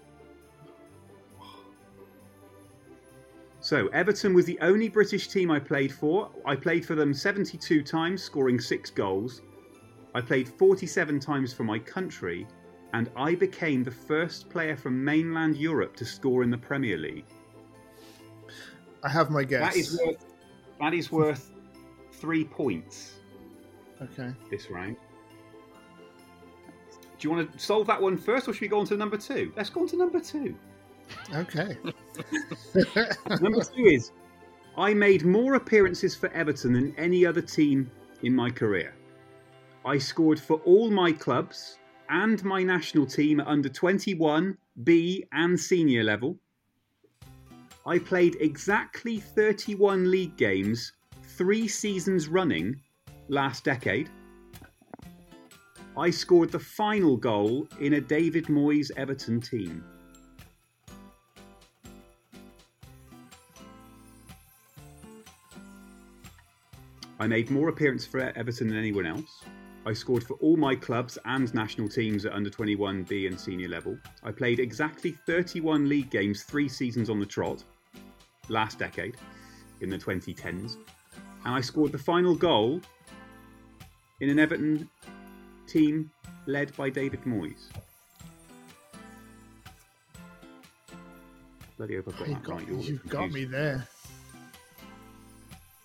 So, Everton was the only British team I played for. I played for them 72 times, scoring six goals. I played 47 times for my country, and I became the first player from mainland Europe to score in the Premier League. I have my guess. That is worth, that is worth three points Okay. this round. Do you want to solve that one first, or should we go on to number two? Let's go on to number two. Okay. number two is I made more appearances for Everton than any other team in my career. I scored for all my clubs and my national team at under 21, B, and senior level. I played exactly 31 league games, three seasons running, last decade. I scored the final goal in a David Moyes Everton team. I made more appearances for Everton than anyone else. I scored for all my clubs and national teams at under 21 B and senior level. I played exactly 31 league games, three seasons on the trot, last decade, in the 2010s. And I scored the final goal in an Everton team led by David Moyes. Bloody hope I've got You that got, right. You're you've got me there.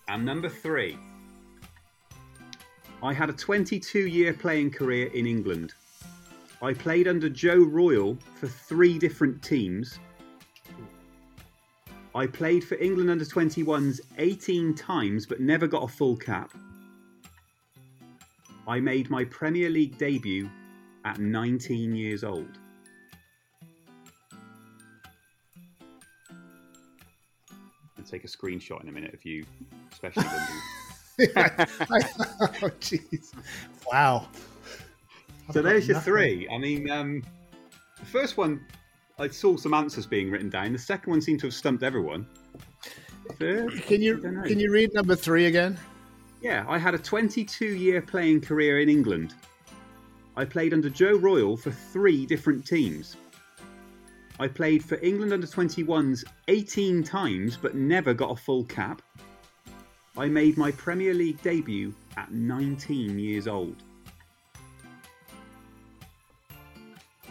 And number three, I had a 22 year playing career in England. I played under Joe Royle for three different teams. I played for England under 21s 18 times but never got a full cap. I made my Premier League debut at 19 years old. I'll take a screenshot in a minute of you, especially when oh, jeez. Wow. So there's your nothing. three. I mean, um, the first one, I saw some answers being written down. The second one seemed to have stumped everyone. Can you can you read number three again? Yeah, I had a 22 year playing career in England. I played under Joe Royle for three different teams. I played for England under 21s 18 times but never got a full cap. I made my Premier League debut at 19 years old.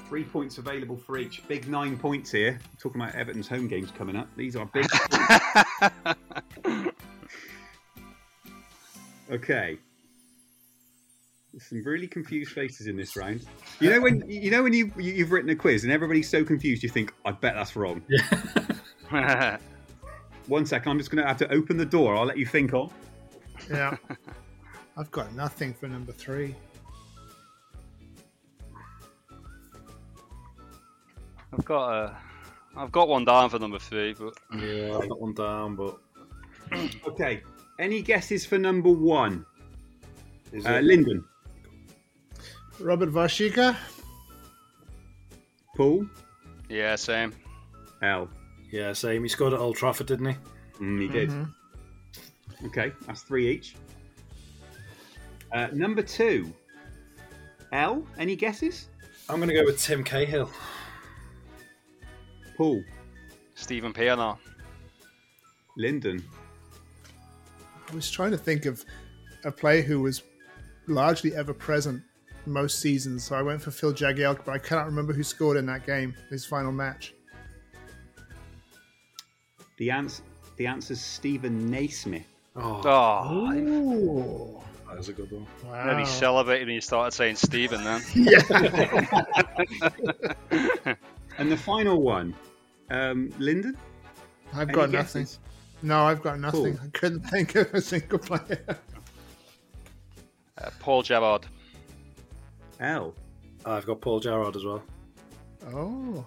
Three points available for each. Big nine points here. talking about Everton's home games coming up. These are big. okay. There's some really confused faces in this round. You know when you know when you you- you've written a quiz and everybody's so confused, you think, "I bet that's wrong." Yeah. One second, I'm just going to have to open the door. I'll let you think on. Yeah. I've got nothing for number three. I've got a, I've got one down for number three, but Yeah, I've got one down, but Okay. Any guesses for number one? is Uh, it- Lyndon, Robert Warzycha. Paul, yeah, same. L. yeah, same. He scored at Old Trafford, didn't he? Mm, he did. Okay, that's three each. Uh, number two, L. Any guesses? I'm going to go with Tim Cahill. Paul, Steven Pienaar. Lyndon, I was trying to think of a player who was largely ever present most seasons, so I went for Phil Jagielka, but I cannot remember who scored in that game, his final match. The answer, the answer's Steven Naismith. Oh, Oh, Ooh. that was a good one. Wow. nearly celebrated when you started saying Stephen then. And the final one, um, Lyndon. I've Any got nothing. No, I've got nothing. Cool. I couldn't think of a single player. Uh, Paul Gerrard. L. I've got Paul Gerrard as well. Oh,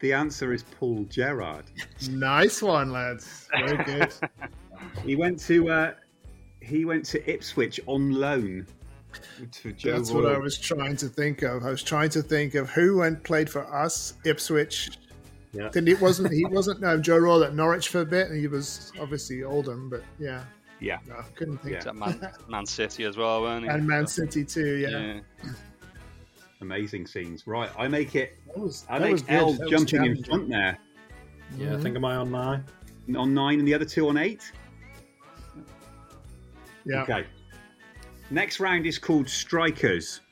The answer is Paul Gerrard. nice one, lads. Very good. He went to uh, he went to Ipswich on loan to Joe That's what I was trying to think of. I was trying to think of who went played for us, Ipswich. Yeah. Didn't he wasn't he wasn't no, Joe Royle at Norwich for a bit, and he was obviously Oldham, but yeah, Yeah, no, couldn't think. Yeah. Is that Man, Man City as well, weren't he? And Man City too, yeah. amazing scenes. Right, I make it. That was, I that make good. L That jumping in front there Yeah, I think am I on nine? on nine, and the other two on eight. Yeah. Okay. Next round is called Strikers.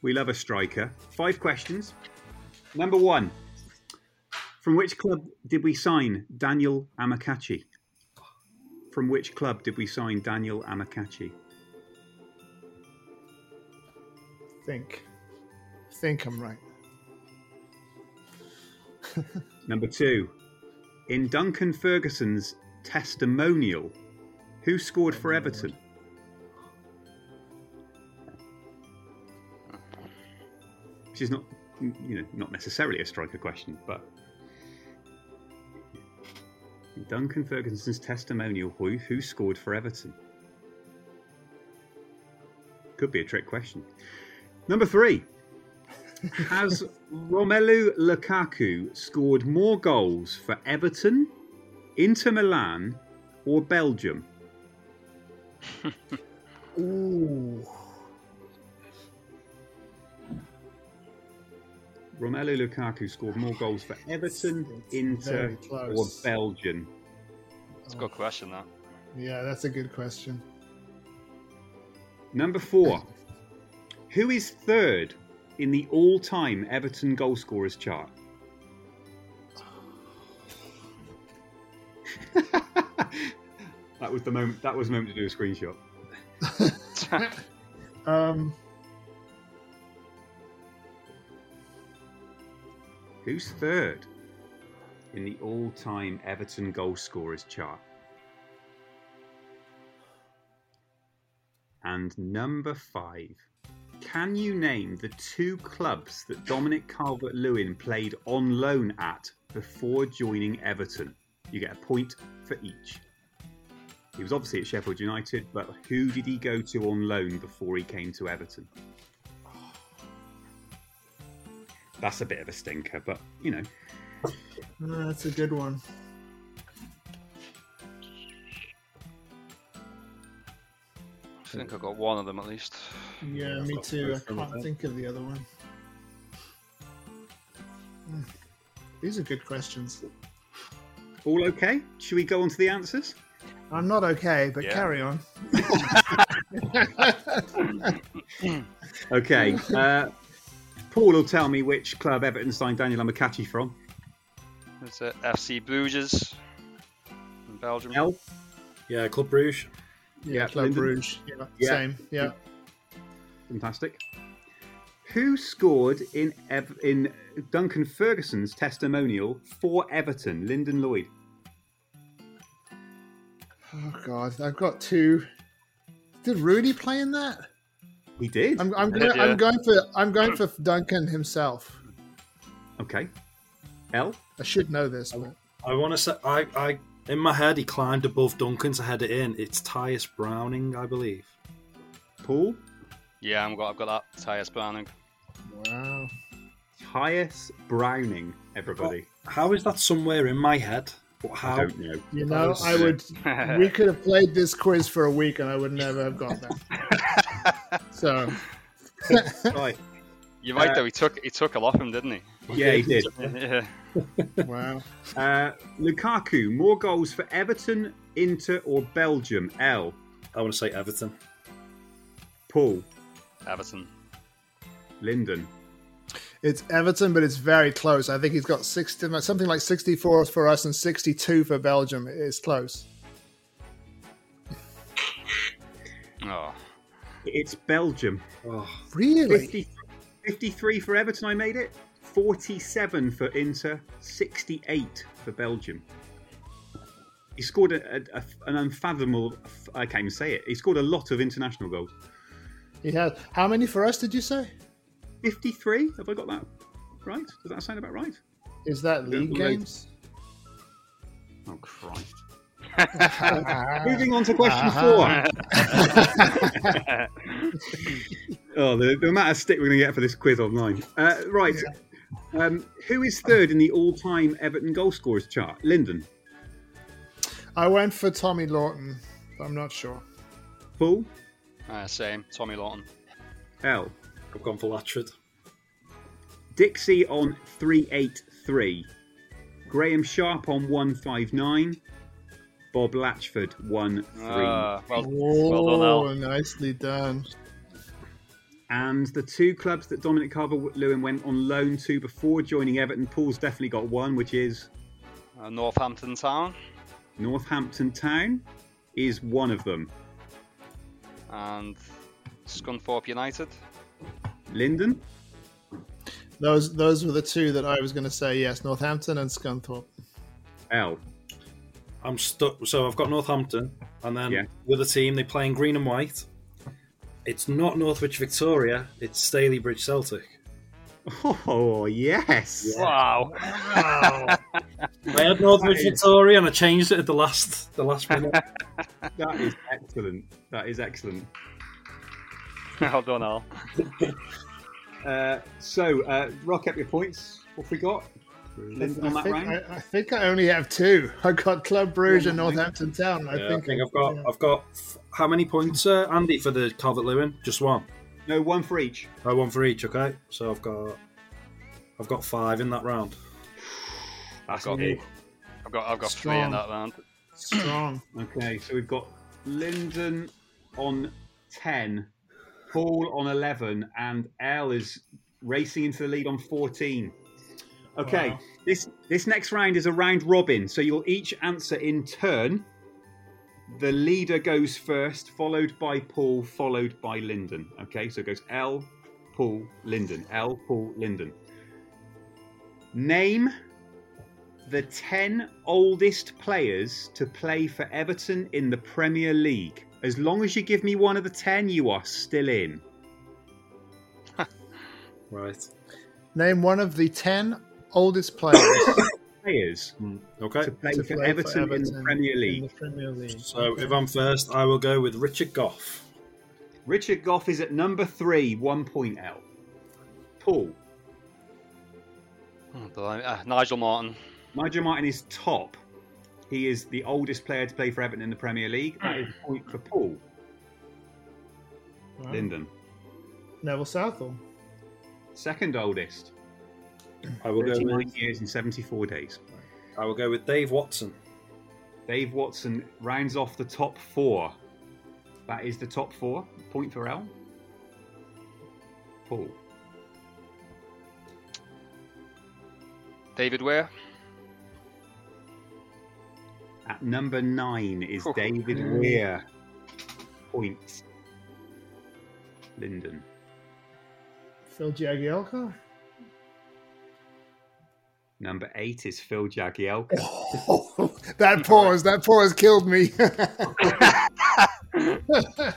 We love a striker. Five questions. Number one. From which club did we sign Daniel Amokachi? From which club did we sign Daniel Amokachi? Think. think I'm right. Number two, in Duncan Ferguson's testimonial, who scored for Everton? Which is not, you know, not necessarily a striker question, but Duncan Ferguson's testimonial, who, who scored for Everton? Could be a trick question. Number three, has Romelu Lukaku scored more goals for Everton, Inter Milan, or Belgium? Ooh. Romelu Lukaku scored more goals for Everton, Inter, or close. Belgium? It's a good question, that. Yeah, that's a good question. Number four, who is third in the all-time Everton goal scorers chart? that was the moment. That was the moment to do a screenshot. Um, Who's third in the all-time Everton goal scorers chart? And number five. Can you name the two clubs that Dominic Calvert Lewin played on loan at before joining Everton? You get a point for each. He was obviously at Sheffield United, but who did he go to on loan before he came to Everton? That's a bit of a stinker, but you know. uh, that's a good one. I think I got one of them at least. Yeah, me too. I can't think of the other one. Hmm. These are good questions. All okay? Should we go on to the answers? I'm not okay, but Yeah. carry on. Okay. Uh, Paul will tell me which club Everton signed Daniel Amokachi from. It's uh, FC Bruges in Belgium. L. Yeah, Club Bruges. Yeah, Club Lyndon? Bruges. Yeah, Yeah. same. Yeah. Fantastic. Who scored in Ev- in Duncan Ferguson's testimonial for Everton? Lyndon Lloyd. Oh God, I've got two. Did Rudy play in that? He did. I'm, I'm, He going, did, I'm going for I'm going for Duncan himself. Okay. L. I should know this, but I want to say, I, I, in my head, he climbed above Duncan to head it in. It's Tyias Browning, I believe. Paul. Yeah, I've got, I've got that. Tyias Browning. wow. Tyias Browning. Everybody. How is that somewhere in my head? But how? I don't know. You know, I would. we could have played this quiz for a week, and I would never have got that. so, right. You're right Uh, though. He took he took a lot of him, didn't he? Yeah, he did. yeah. wow. Uh, Lukaku, more goals for Everton, Inter, or Belgium? L. I want to say Everton. Paul. Everton. Lyndon. it's Everton, but it's very close. I think he's got sixty, something like sixty-four for us and sixty-two for Belgium. It's close. Oh. It's Belgium. Oh, Really? 50, 53 for Everton, I made it. 47 for Inter. 68 for Belgium. He scored a, a- a- an unfathomable. I can't even say it. He scored a lot of international goals. He has. How many for us? Did you say? 53? Have I got that right? Does that sound about right? Is that league games? Oh, Christ. Moving on to question four. oh, the, the amount of stick we're going to get for this quiz online. Uh, right. Um, who is third in the all time Everton goal scorers chart? Lyndon. I went for Tommy Lawton, but I'm not sure. Paul. Uh, same. Tommy Lawton. L. I've gone for Latchford. Dixie on 383. Graeme Sharp on 159. Bob Latchford 1 3. Uh, well, Oh, well done, Al. nicely done. And the two clubs that Dominic Calvert Lewin went on loan to before joining Everton, Paul's definitely got one, which is Uh, Northampton Town Northampton Town is one of them. and Scunthorpe United. Lyndon. Those those were the two that I was going to say. Yes, Northampton and Scunthorpe. L. I'm stuck. So I've got Northampton, and then Yeah. with a team they play in green and white. It's not Northwich Victoria. It's Stalybridge Celtic. Oh yes. Wow. I had Northwich That is- Victoria, and I changed it at the last the last minute. That is excellent. That is excellent. well done, Al. Uh, so, uh, rock up your points. What have we got? Lyndon on I think. I, I think I only have two. I've got Club Bruges and Northampton Town. I Yeah, think, I think I've got I've got f- how many points, uh, Andy, for the Calvert Lewin? Just one. No, one for each. Oh, one for each. Okay, so I've got I've got five in that round. I've got, I've got, I've got three Strong. in that round. strong. Okay, so we've got Lyndon on 10, Paul on 11, and L is racing into the lead on 14. Okay, Wow. this this next round is a round robin, so you'll each answer in turn. The leader goes first, followed by Paul, followed by Lyndon. Okay, so it goes L, Paul, Lyndon. L, Paul, Lyndon. Name the 10 oldest players to play for Everton in the Premier League. As long as you give me one of the 10, you are still in. Right. Name one of the ten oldest players Players Okay. to play, to for, play Everton for in the Everton Premier in League. the Premier League. So if I'm first, I will go with Richard Gough. Richard Gough is at number three, one point L. Paul. Oh. Uh, Nigel Martyn. Nigel Martyn is top. He is the oldest player to play for Everton in the Premier League. That is a point for Paul. Wow. Lyndon. Neville Southall. Second oldest. I will go 39 with years and 74 days. I will go with Dave Watson. Dave Watson rounds off the top four. That is the top four. Point for L. Paul. David Weir. At number nine is Oh. David Weir. Points. Lyndon. Phil Jagielka. Number eight is Phil Jagielka. that pause. That pause killed me.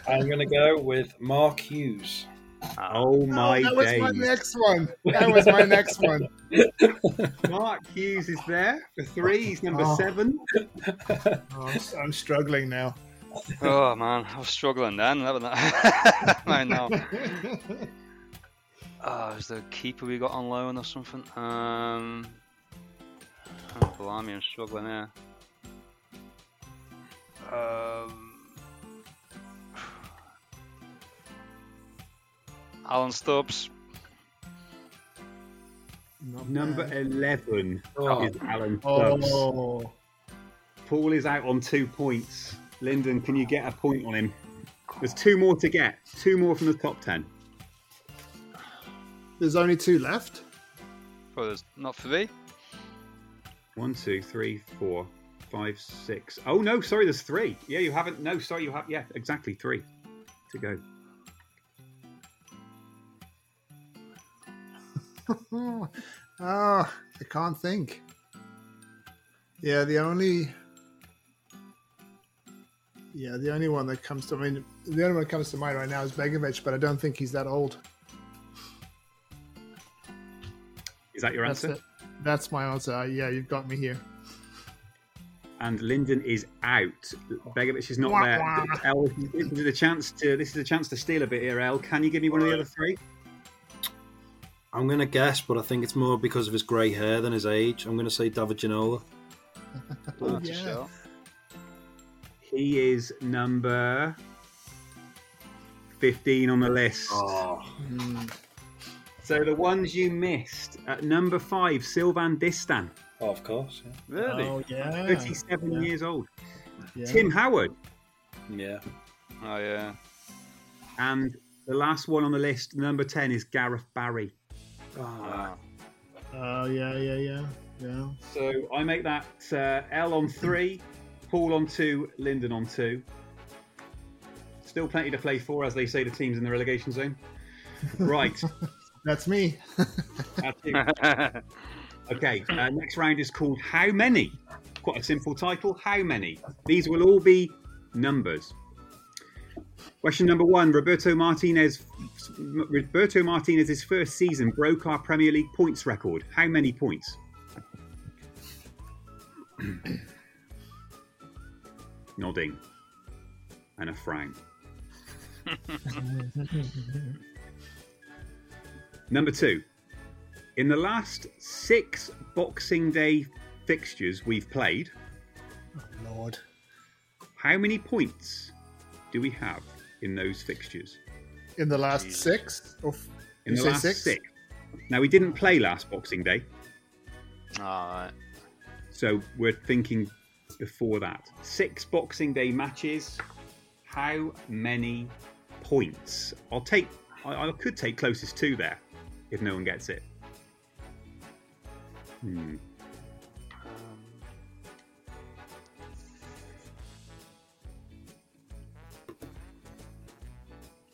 I'm going to go with Mark Hughes. Oh my that was my next one. That was my next one. Mark Hughes is there for three. He's number Oh. seven. Oh, I'm, I'm struggling now. Oh man, I was struggling then. That was not... I know. Oh, is the keeper we got on loan or something? Um, oh, blimey, I'm struggling there. Um, Alan Stubbs. Not Number bad. 11 Oh. is Alan Stubbs. Oh, Paul is out on two points. Lyndon, can you get a point on him? There's two more to get. Two more from the top ten. there's only two left. Well, there's not for me. One, two, three, four, five, six. Oh no, sorry, there's three. Yeah, you haven't. No, sorry, you have. Yeah, exactly three to go. oh, I can't think. Yeah, the only. Yeah, the only one that comes to I mean, the only one that comes to mind right now is Begovic, but I don't think he's that old. Is that your That's answer? it. That's my answer. Uh, Yeah, you've got me here. And Lyndon is out. Begovic is not Wah, there. wah. Ell, this is a chance to. This is a chance to steal a bit here. Ell, can you give me one of the other three? I'm going to guess, but I think it's more because of his grey hair than his age. I'm going to say David Ginola. That's a yeah. He is number fifteen on the list. Oh, So the ones you missed at number five, Sylvain Distin, Oh, of course. Yeah. Really? Oh yeah. 37 Yeah. years old. Yeah. Tim Howard, yeah. Oh yeah. and the last one on the list, number 10, is Gareth Barry. Ah. Oh yeah, yeah, yeah, yeah. So I make that uh, L on three, Paul on two, Lyndon on two. Still plenty to play for, as they say, the teams in the relegation zone. Right. That's me. That's you. okay, uh, next round is called How Many? Quite a simple title. How many? These will all be numbers. Question number one: Roberto Martinez. Roberto Martinez's first season broke our Premier League points record. How many points? Nodding and a frown. Number two. In the last six Boxing Day fixtures we've played, oh, Lord. how many points do we have in those fixtures? In the last six? Or f- In you the last six? six? Now, we didn't play last Boxing Day, Alright. so we're thinking before that. Six Boxing Day matches, how many points? I'll take, I, I could take closest to there if no one gets it. Hmm.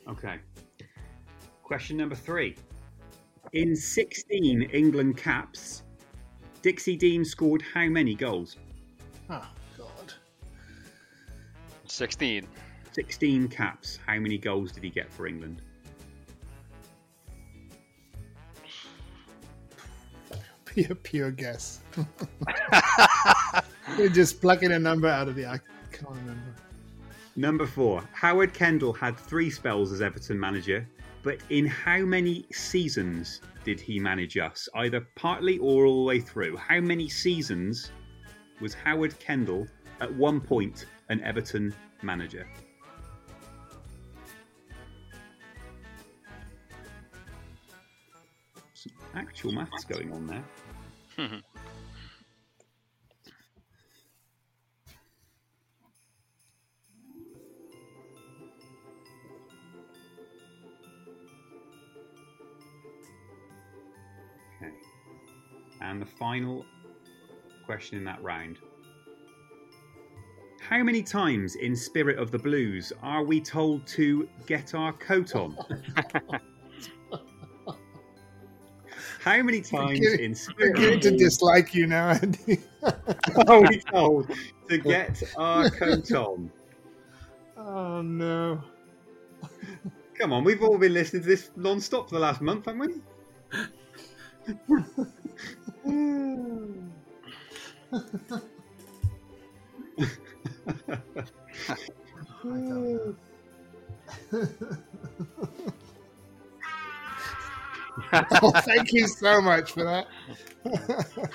Okay. Question number three. In 16 England caps, Dixie Dean scored how many goals? Oh, God. 16. 16 caps. How many goals did he get for England? Pure, pure guess. You're just plucking a number out of the. I can't remember. Number four. Howard Kendall had three spells as Everton manager, but in how many seasons did he manage us? Either partly or all the way through. How many seasons was Howard Kendall at one point an Everton manager? Some actual maths going on there. Okay. And the final question in that round. How many times in Spirit of the Blues are we told to get our coat on? How many times Beginning- in Spirit to dislike you now, Andy. are we told to get our coat on? oh, no. Come on, we've all been listening to this non-stop for the last month, haven't we? oh, thank you so much for that.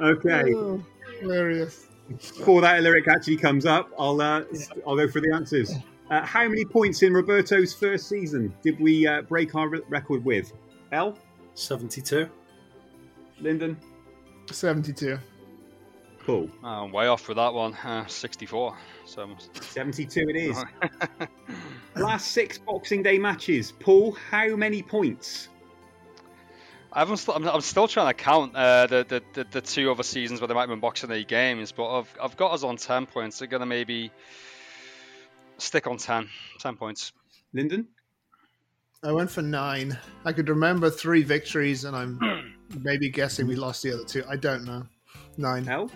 Okay. Oh, hilarious. Before that lyric actually comes up, I'll uh, I'll go for the answers. Uh, how many points in Roberto's first season did we uh, break our re- record with? L. 72. Lyndon. 72. Paul. Oh, I'm way off with that one. Uh, 64. So 72 it is. Last six Boxing Day matches. Paul, how many points? I haven't. St- I'm, I'm still trying to count uh, the, the, the the two other seasons where there might have been Boxing Day games, but I've I've got us on 10 points. They're gonna maybe stick on 10. 10 points. Lyndon. I went for nine. I could remember three victories, and I'm maybe guessing we lost the other two. I don't know. Nine. L.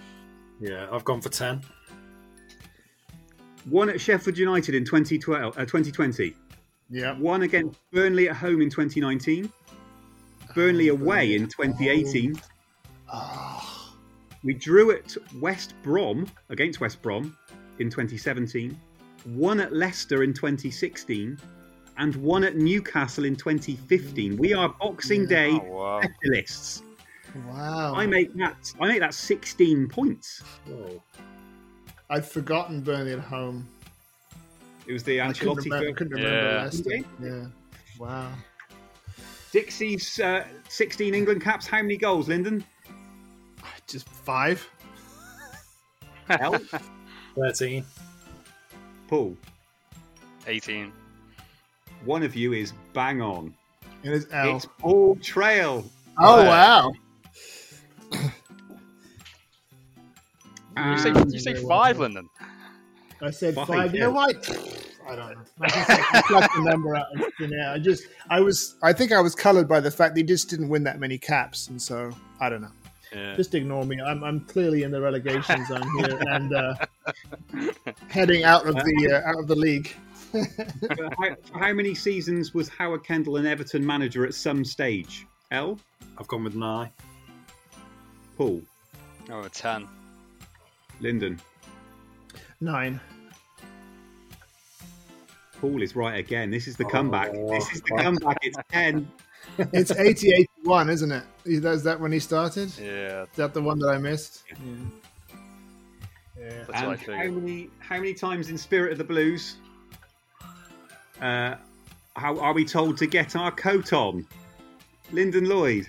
Yeah, I've gone for 10. One at Sheffield United in 2012, uh, 2020. Yeah. One against Burnley at home in 2019. Burnley away in 2018. Ah, We drew at West Brom against West Brom in 2017. One at Leicester in 2016. And one at Newcastle in 2015. We are Boxing Day Oh, wow. specialists. wow. I make that. I make that 16 points. Oh. I'd forgotten Burnley at home. It was the I couldn't remember, first- couldn't remember Yeah. Leicester. Okay. Yeah. Wow. Dixie's uh, 16 England caps. How many goals, Lyndon? Just five. L. 13. Paul. 18. One of you is bang on. It is L. It's Paul Trail. oh, Uh, wow. You say, And you say five, Lyndon. I said Five, five. You yeah. know what? I don't know. I just I plucked the number out of thin air. I just, I was, I think I was coloured by the fact they just didn't win that many caps, and so I don't know. Yeah. Just ignore me. I'm, I'm clearly in the relegation zone here and uh, heading out of the uh, out of the league. For how, for how many seasons was Howard Kendall an Everton manager at some stage? L. I've gone with nine. Paul. Oh, a 10. Lyndon. Nine. Paul is right again. This is the comeback. This is the comeback. It's ten. It's 80 81, isn't it? Is that, is that when he started? Yeah. Is that the one that I missed? Yeah. Yeah. That's what I And how many how many times in Spirit of the Blues? Uh, how are we told to get our coat on? Lyndon Lloyd.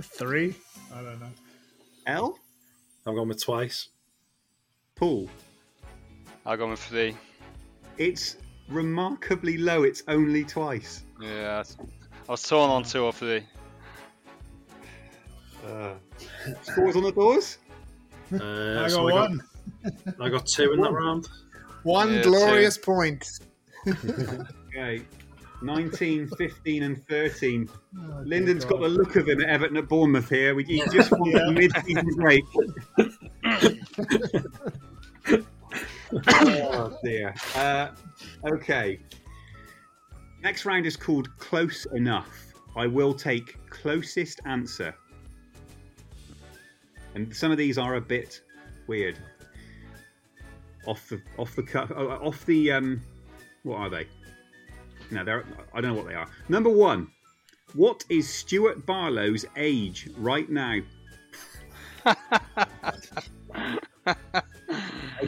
Three? I don't know. L. I've gone with twice. Paul. I've gone with three. It's remarkably low. It's only twice. Yeah. I was torn on two or three. Uh, scores on the doors. Uh, I so got I one. I got two in that round. One Yeah, glorious point. Okay. 19, 15, and 13. Oh, Lyndon's dear got the look of him at Everton at Bournemouth here. We he just won Yeah. the mid-season break. oh dear. Uh, okay. Next round is called Close Enough. I will take closest answer. And some of these are a bit weird. Off the off the cut oh, off the um what are they? No, they're I don't know what they are. Number one. What is Stuart Barlow's age right now? I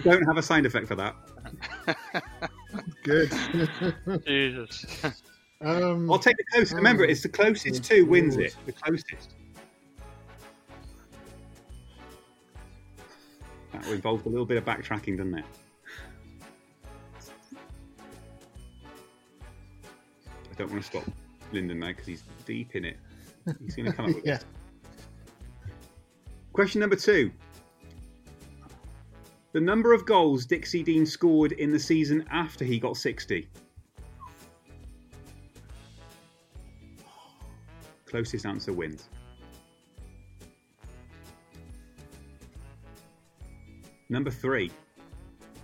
don't have a sound effect for that. Good. Jesus. um, I'll take the closest. Remember, it's the closest to wins it. The closest. That involved a little bit of backtracking, doesn't it? Don't want to stop Lyndon now because he's deep in it. He's going to come up with yeah. this. Question number two. The number of goals Dixie Dean scored in the season after he got 60. Closest answer wins. Number three.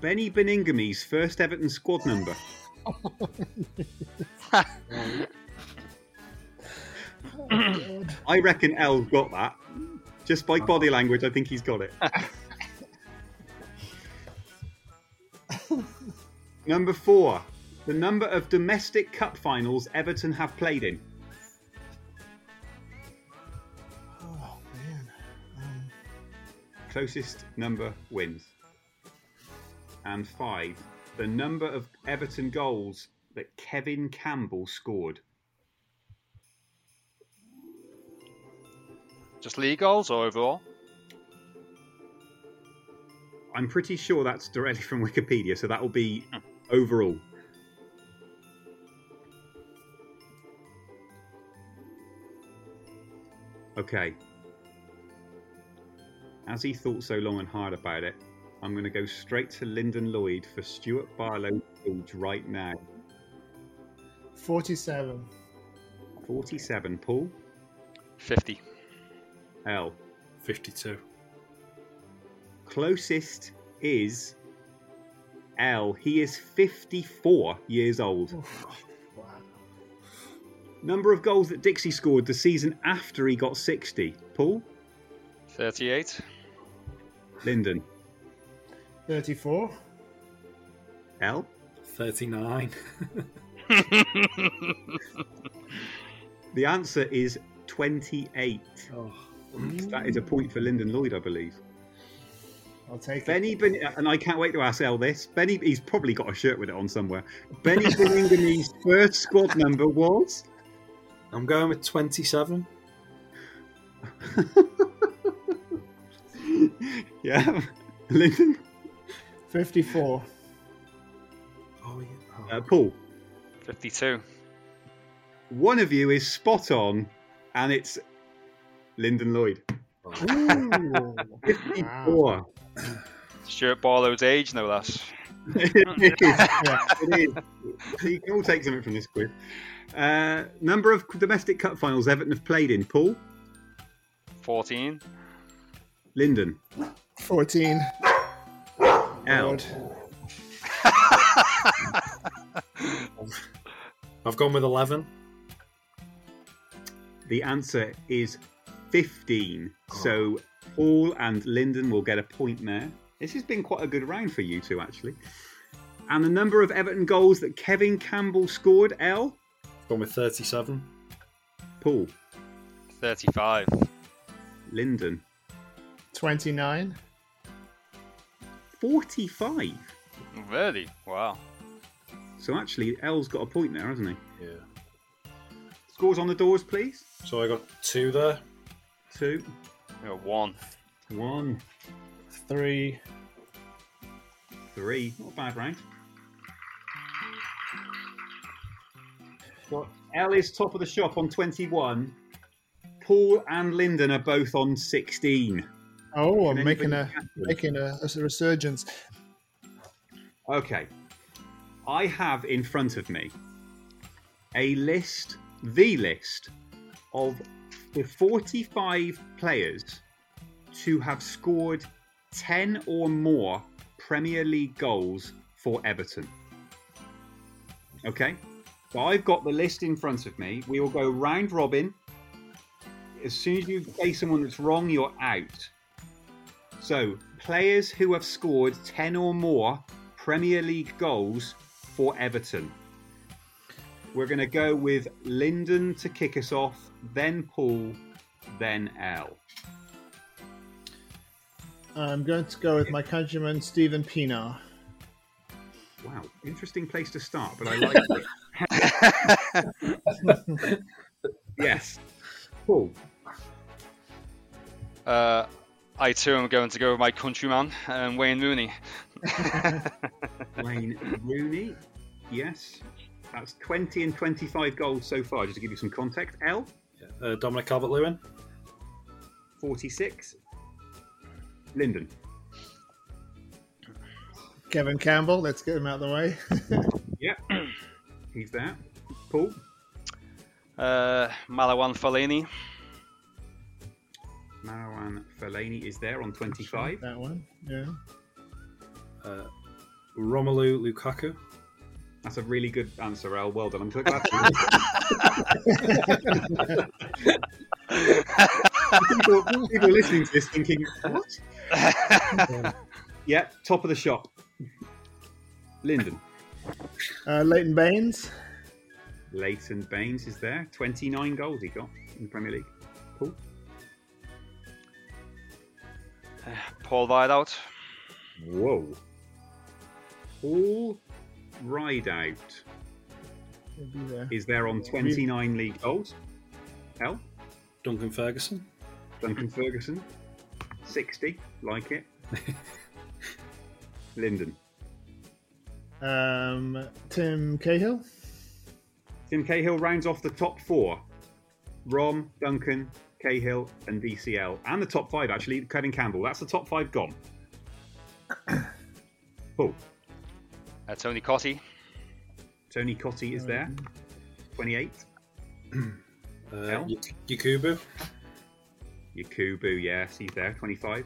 Beni Baningime's first Everton squad number. I reckon L got that. Just by body language, I think he's got it. Number four. The number of domestic cup finals Everton have played in. Oh, man. Um, Closest number wins. And five. The number of Everton goals that Kevin Campbell scored. Just league goals or overall? I'm pretty sure that's directly from Wikipedia, so that will be overall. Okay. As he thought so long and hard about it, I'm going to go straight to Lyndon Lloyd for Stuart Barlow age right now. 47. 47. Paul? 50. L. 52. Closest is L. He is 54 years old. Wow. Number of goals that Dixie scored the season after he got 60. Paul? 38. Lyndon? 34. L? 39. The answer is 28. Oh. That is a point for Lyndon Lloyd, I believe. I'll take Benny it. ben- and I can't wait to ask L this. Benny, he's probably got a shirt with it on somewhere. Beni Baningime's first squad number was I'm going with 27. yeah, Lyndon, 54. Oh, yeah. Oh. uh, Paul. 52. One of you is spot on, and it's Lyndon Lloyd. Ooh. 54. Stuart Barlow's age, no less. it is. Yeah, it is. You can all take something from this quiz. Uh, number of domestic cup finals Everton have played in. Paul, 14. Lyndon, 14. Al, Lord. I've gone with 11. The answer is 15. So Paul and Lyndon will get a point there. This has been quite a good round for you two, actually. And the number of Everton goals that Kevin Campbell scored, L, Gone with 37. Paul, 35. Lyndon, 29. 45. Really? Wow. So actually, L's got a point there, hasn't he? Yeah. Scores on the doors, please. So I got two there. Two, Yeah, one. one, Three. three. Not a bad round. Got L is top of the shop on 21. Paul and Lyndon are both on 16. Oh, I'm making a making a, a resurgence. Okay. I have in front of me a list, the list of the 45 players to have scored 10 or more Premier League goals for Everton. Okay? So I've got the list in front of me. We will go round robin. As soon as you say someone that's wrong, you're out. So, players who have scored 10 or more Premier League goals for Everton. We're going to go with Lyndon to kick us off, then Paul, then L. I'm going to go with my countryman Steven Pienaar. Wow, interesting place to start, but I like it. yes. Paul, Uh, I too am going to go with my countryman, um, Wayne Rooney. Wayne Rooney. Yes. That's 20 and 25 goals so far, just to give you some context. L, Uh, Dominic Calvert Lewin. 46. Lyndon, Kevin Campbell. Let's get him out of the way. Yep. He's there. Paul, Uh, Marouane Fellaini. Marouane Fellaini is there on 25. that one. Yeah. Uh, Romelu Lukaku. That's a really good answer, Al. Well done. I'm so glad. people, people listening to this thinking, what? yeah, top of the shop. Lyndon. Uh, Leighton Baines. Leighton Baines is there. 29 goals he got in the Premier League. Paul. Paul Rideout. Whoa. Paul Rideout He'll there. is there on 29 league goals. Hell, Duncan Ferguson. Duncan Ferguson, 60. Like it. Lyndon. Um, Tim Cahill. Tim Cahill rounds off the top four. Rom, Duncan, Cahill, and DCL. And the top five, actually. Kevin Campbell. That's the top five gone. Paul. Uh, Tony Cottee. Tony Cottee is there. 28. Uh, Al? Y- Yakubu. Yakubu, yes, he's there. 25.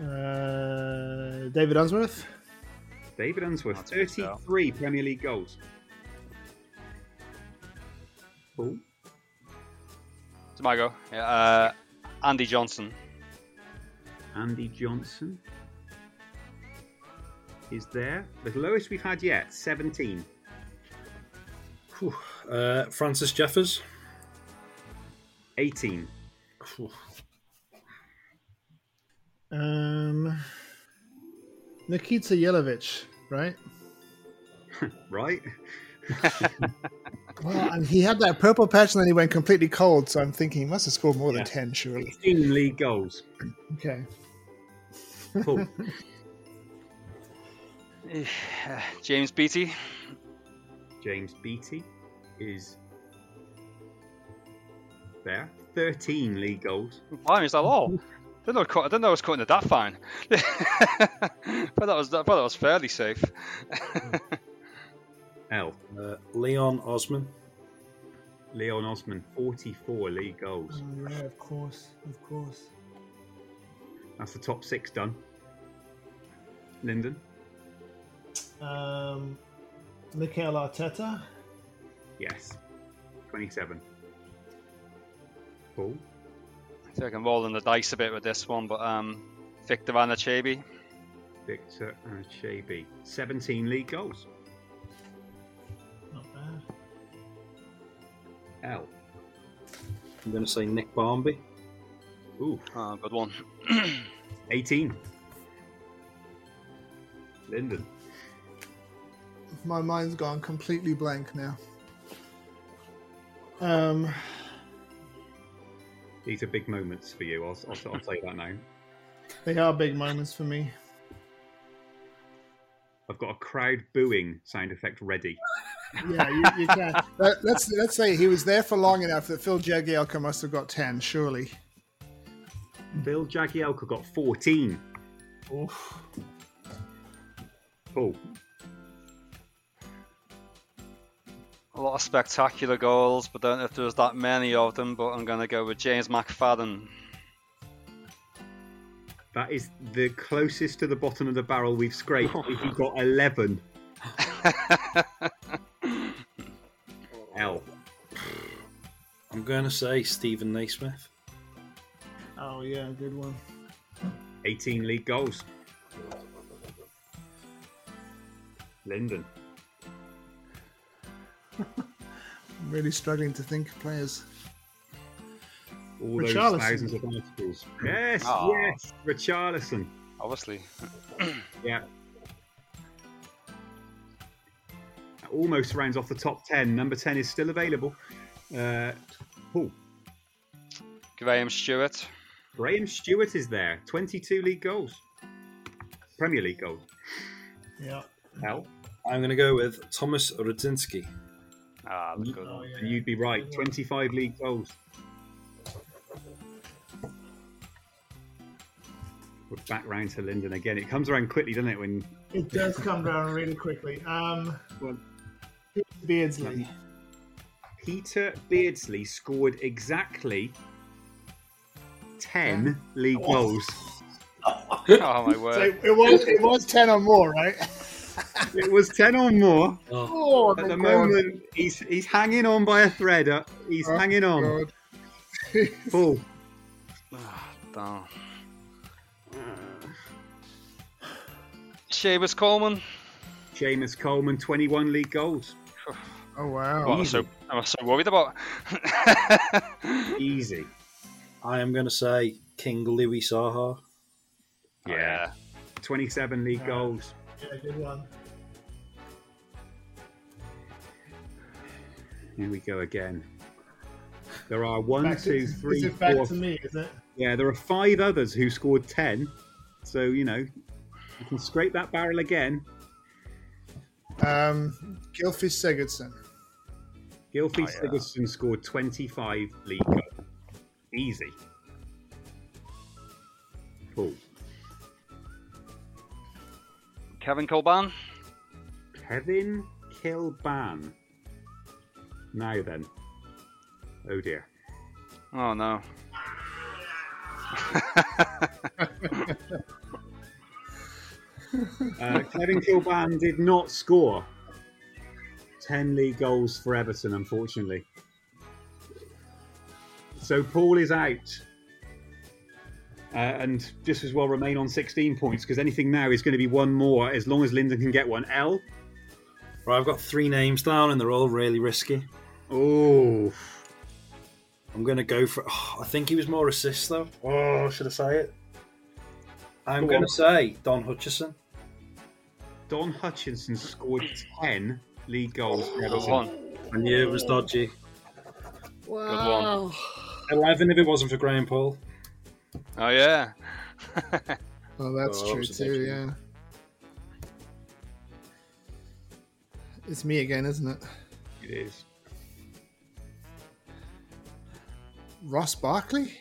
Uh, David Unsworth. David Unsworth, I'll take that. 33 Premier League goals. Paul. It's my go. Uh, Andy Johnson. Andy Johnson is there. The lowest we've had yet, 17. Whew. Uh, Francis Jeffers. 18. Whew. Um, Nikica Jelavić, right? Right? Well, and he had that purple patch and then he went completely cold. So I'm thinking he must have scored more Yeah. than 10, surely. 16 league goals. Okay. Paul. Uh, James Beattie. James Beattie is there. 13 league goals. Why is that all? didn't know, I didn't know I was cutting it that fine. but that was, I thought that was fairly safe. L. Uh, Leon Osman. Leon Osman, 44 league goals. Oh, yeah, of course, of course. That's the top six done. Lyndon. Um, Mikel Arteta. Yes. 27. Paul. I feel like I'm rolling the dice a bit with this one, but um, Victor Anichebe. Victor Anichebe. 17 league goals. L. I'm going to say Nick Barmby. Ooh. Oh, good one. 18. Lyndon. My mind's gone completely blank now. Um, These are big moments for you. I'll, I'll, I'll say that now. they are big moments for me. I've got a crowd booing sound effect ready. Yeah, you, you can. Let, let's let's say he was there for long enough that Phil Jagielka must have got ten, surely. Phil Jagielka got 14. Oof. Paul. A lot of spectacular goals, but don't know if there's that many of them. But I'm going to go with James McFadden. That is the closest to the bottom of the barrel we've scraped. he got 11. going to say Steven Naismith. Oh yeah, good one. 18 league goals. Lyndon. I'm really struggling to think of players. All those thousands of articles. Yes, Ah. yes. Richarlison. Obviously. Yeah. Almost rounds off the top 10. Number 10 is still available. Uh, Paul. Graham Stuart. Graham Stuart is there. 22 league goals. Premier League goals. Yeah. Hell. I'm going to go with Tomasz Radzinski. Ah, that's good. Oh, yeah. And you'd be right. 25 league goals. We're back round to Lyndon again. It comes around quickly, doesn't it? When It does come down really quickly. Um, Well- Beardsley. Peter Beardsley scored exactly 10 league goals. Oh my So word. it was it was ten or more, right? It was 10 or more. Oh, At the thank moment, he's he's hanging on by a thread. uh, He's God. hanging on. God. Paul. Ah, damn. Seamus Coleman. Seamus Coleman, 21 league goals. Oh wow. What so, I was so worried about. Easy. I am going to say King Louis Saha. Oh, Yeah. 27 league goals. Yeah, good one. Here we go again. There are one, Back to- three, is it back four- to me? Is it? Yeah, there are five others who scored 10. So, you know, you can scrape that barrel again. Um, Gylfi Sigurdsson. Gylfi Oh, yeah. Sigurdsson scored 25 league goals. Easy. Paul. Kevin Kilbane. Kevin Kilbane. Now then. Oh dear. Oh no. Uh, Kevin Kilbane did not score 10 league goals for Everton, unfortunately. So Paul is out. Uh, and just as well remain on 16 points because anything now is going to be one more as long as Lyndon can get one. L. Right, I've got three names down and they're all really risky. Oh, I'm going to go for. oh, I think he was more assists though. Oh, should I say it? I'm Go going to say Don Hutchison. Don Hutchison scored 10 league goals oh, Good one. I knew it was dodgy. Good one. Eleven if it wasn't for Graham Poll. Oh yeah. Oh, that's Oh, true obviously too. Yeah. It's me again, isn't it? It is. Ross Barkley.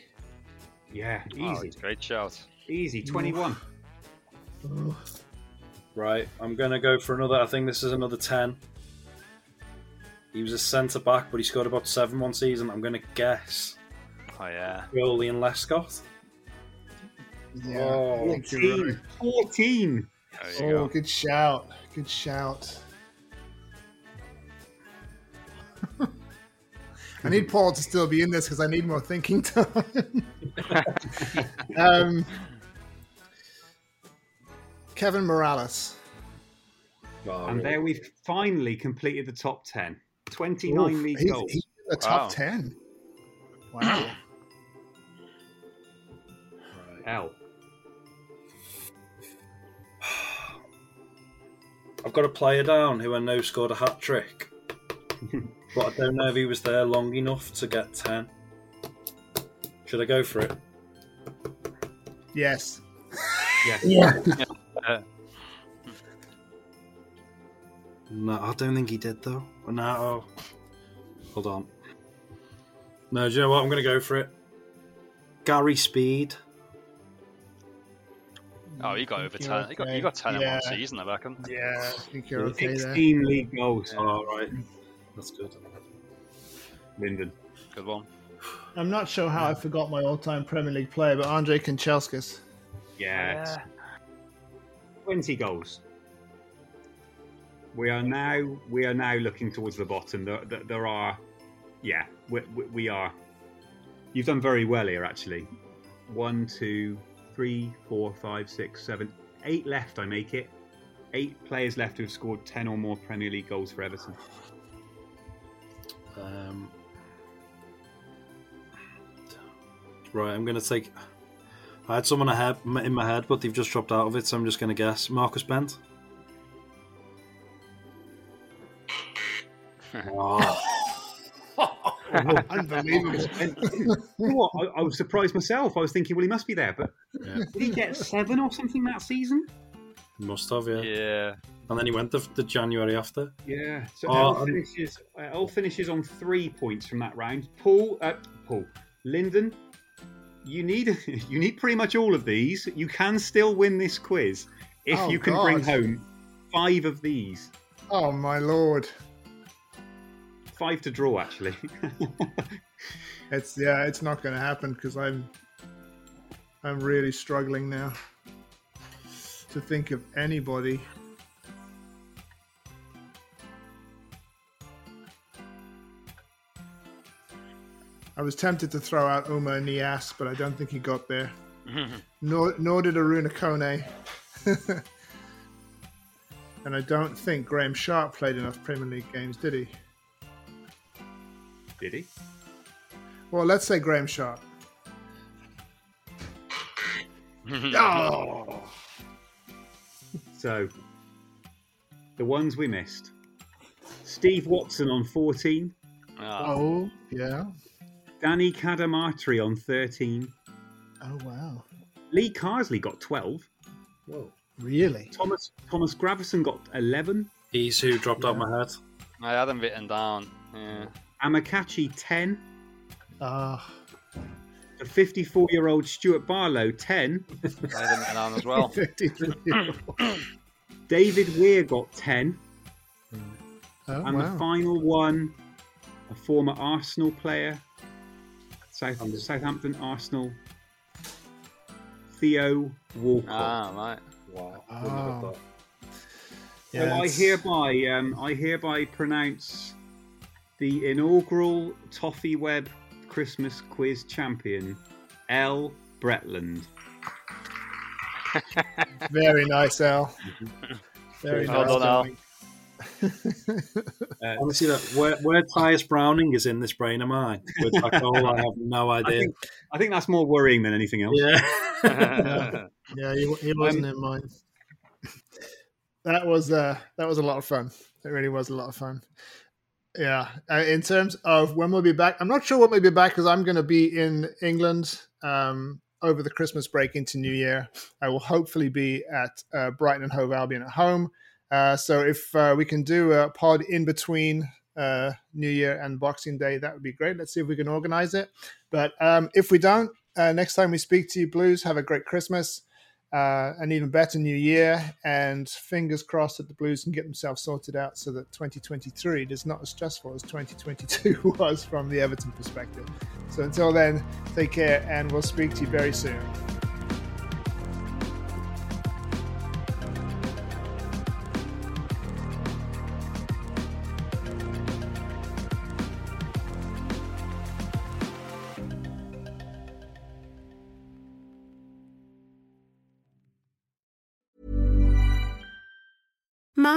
Yeah, Oh, easy, it's great shout. easy. Twenty-one. Right, I'm going to go for another. I think this is another 10. He was a centre back, but he scored about seven one season. I'm going to guess Oh yeah. Joleon Lescott. Yeah, Oh, I think you're right. 14. 14. Oh, go. good shout. Good shout. I need Paul to still be in this because I need more thinking time. um, Kevin Mirallas. Oh, And there we've finally completed the top 10. 29 Oof, league he's, goals. he's in the top Wow. 10. Wow. Hell. I've got a player down who I know scored a hat trick, but I don't know if he was there long enough to get 10. Should I go for it? yes. Yeah. Uh, No, I don't think he did though. No. Hold on. No, do you know what? I'm going to go for it. Gary Speed. oh, you got over ten. you're You got okay. you got ten in Yeah. one season, I reckon. Yeah, I think you're okay there. 16 league goals. All right, that's good. Lyndon. Good one. I'm not sure how I forgot my all-time Premier League player, but Andrei Kanchelskis. Yeah. 20 goals. We are now we are now looking towards the bottom. There, there, there are, yeah, we, we, we are. You've done very well here, actually. One, two, three, four, five, six, seven, eight left. I make it. Eight players left who have scored ten or more Premier League goals for Everton. Um, right, I'm going to take. I had someone in my head, but they've just dropped out of it, so I'm just going to guess Marcus Bent. Oh, Unbelievable. You know what? I, I was surprised myself. I was thinking, well, he must be there, but Yeah. did he get seven or something that season? must have, yeah. Yeah. And then he went the, the January after. Yeah. So Oh, Ell um, finishes. Uh, Ell finishes on three points from that round. Paul, uh, Paul, Lyndon, you need you need pretty much all of these. You can still win this quiz if Oh, you can bring home five of these. Oh my lord. Five to draw, actually. It's yeah, it's not going to happen because I'm I'm really struggling now to think of anybody. I was tempted to throw out Oumar Niasse, but I don't think he got there. Nor, nor did Arouna Koné. and I don't think Graeme Sharp played enough Premier League games, did he? Did he? Well, let's say Graeme Sharp. oh, So, the ones we missed: Steve Watson on 14. Ah. Oh, yeah. Danny Cadamarteri on 13. Oh, wow. Lee Carsley got twelve, Whoa. Really? Thomas Thomas Gravesen got eleven. He's who dropped out my head. I had them written down. Yeah. Amokachi 10. Ah, The 54 year old Stuart Barlow 10. I had them written down as well. David Weir got 10. oh, and wow. the final one, a former Arsenal player, South, Southampton Arsenal, Theo Walcott. Ah, right. Wow. Oh. so I hereby, um, I hereby pronounce the inaugural ToffeeWeb Christmas Quiz champion, Ell Bretland. Very nice, Al. Very Well nice. done, Al. going. Uh, Honestly, that where, where Tyias Browning is in this brain of mine with that goal, I have no I idea. think, I think that's more worrying than anything else. yeah. Yeah, he, he wasn't in mine. That was uh, that was a lot of fun. It really was a lot of fun. Yeah. Uh, in terms of when we'll be back, I'm not sure when we'll be back because I'm going to be in England um, over the Christmas break into New Year. I will hopefully be at uh, Brighton and Hove Albion at home. Uh, so if uh, we can do a pod in between uh, New Year and Boxing Day, that would be great. Let's see if we can organize it. But um, if we don't, Uh, next time we speak to you, Blues, have a great Christmas, uh, an even better New Year, and fingers crossed that the Blues can get themselves sorted out so that 2023 is not as stressful as 2022 was from the Everton perspective. So until then, take care, and we'll speak to you very soon. Emma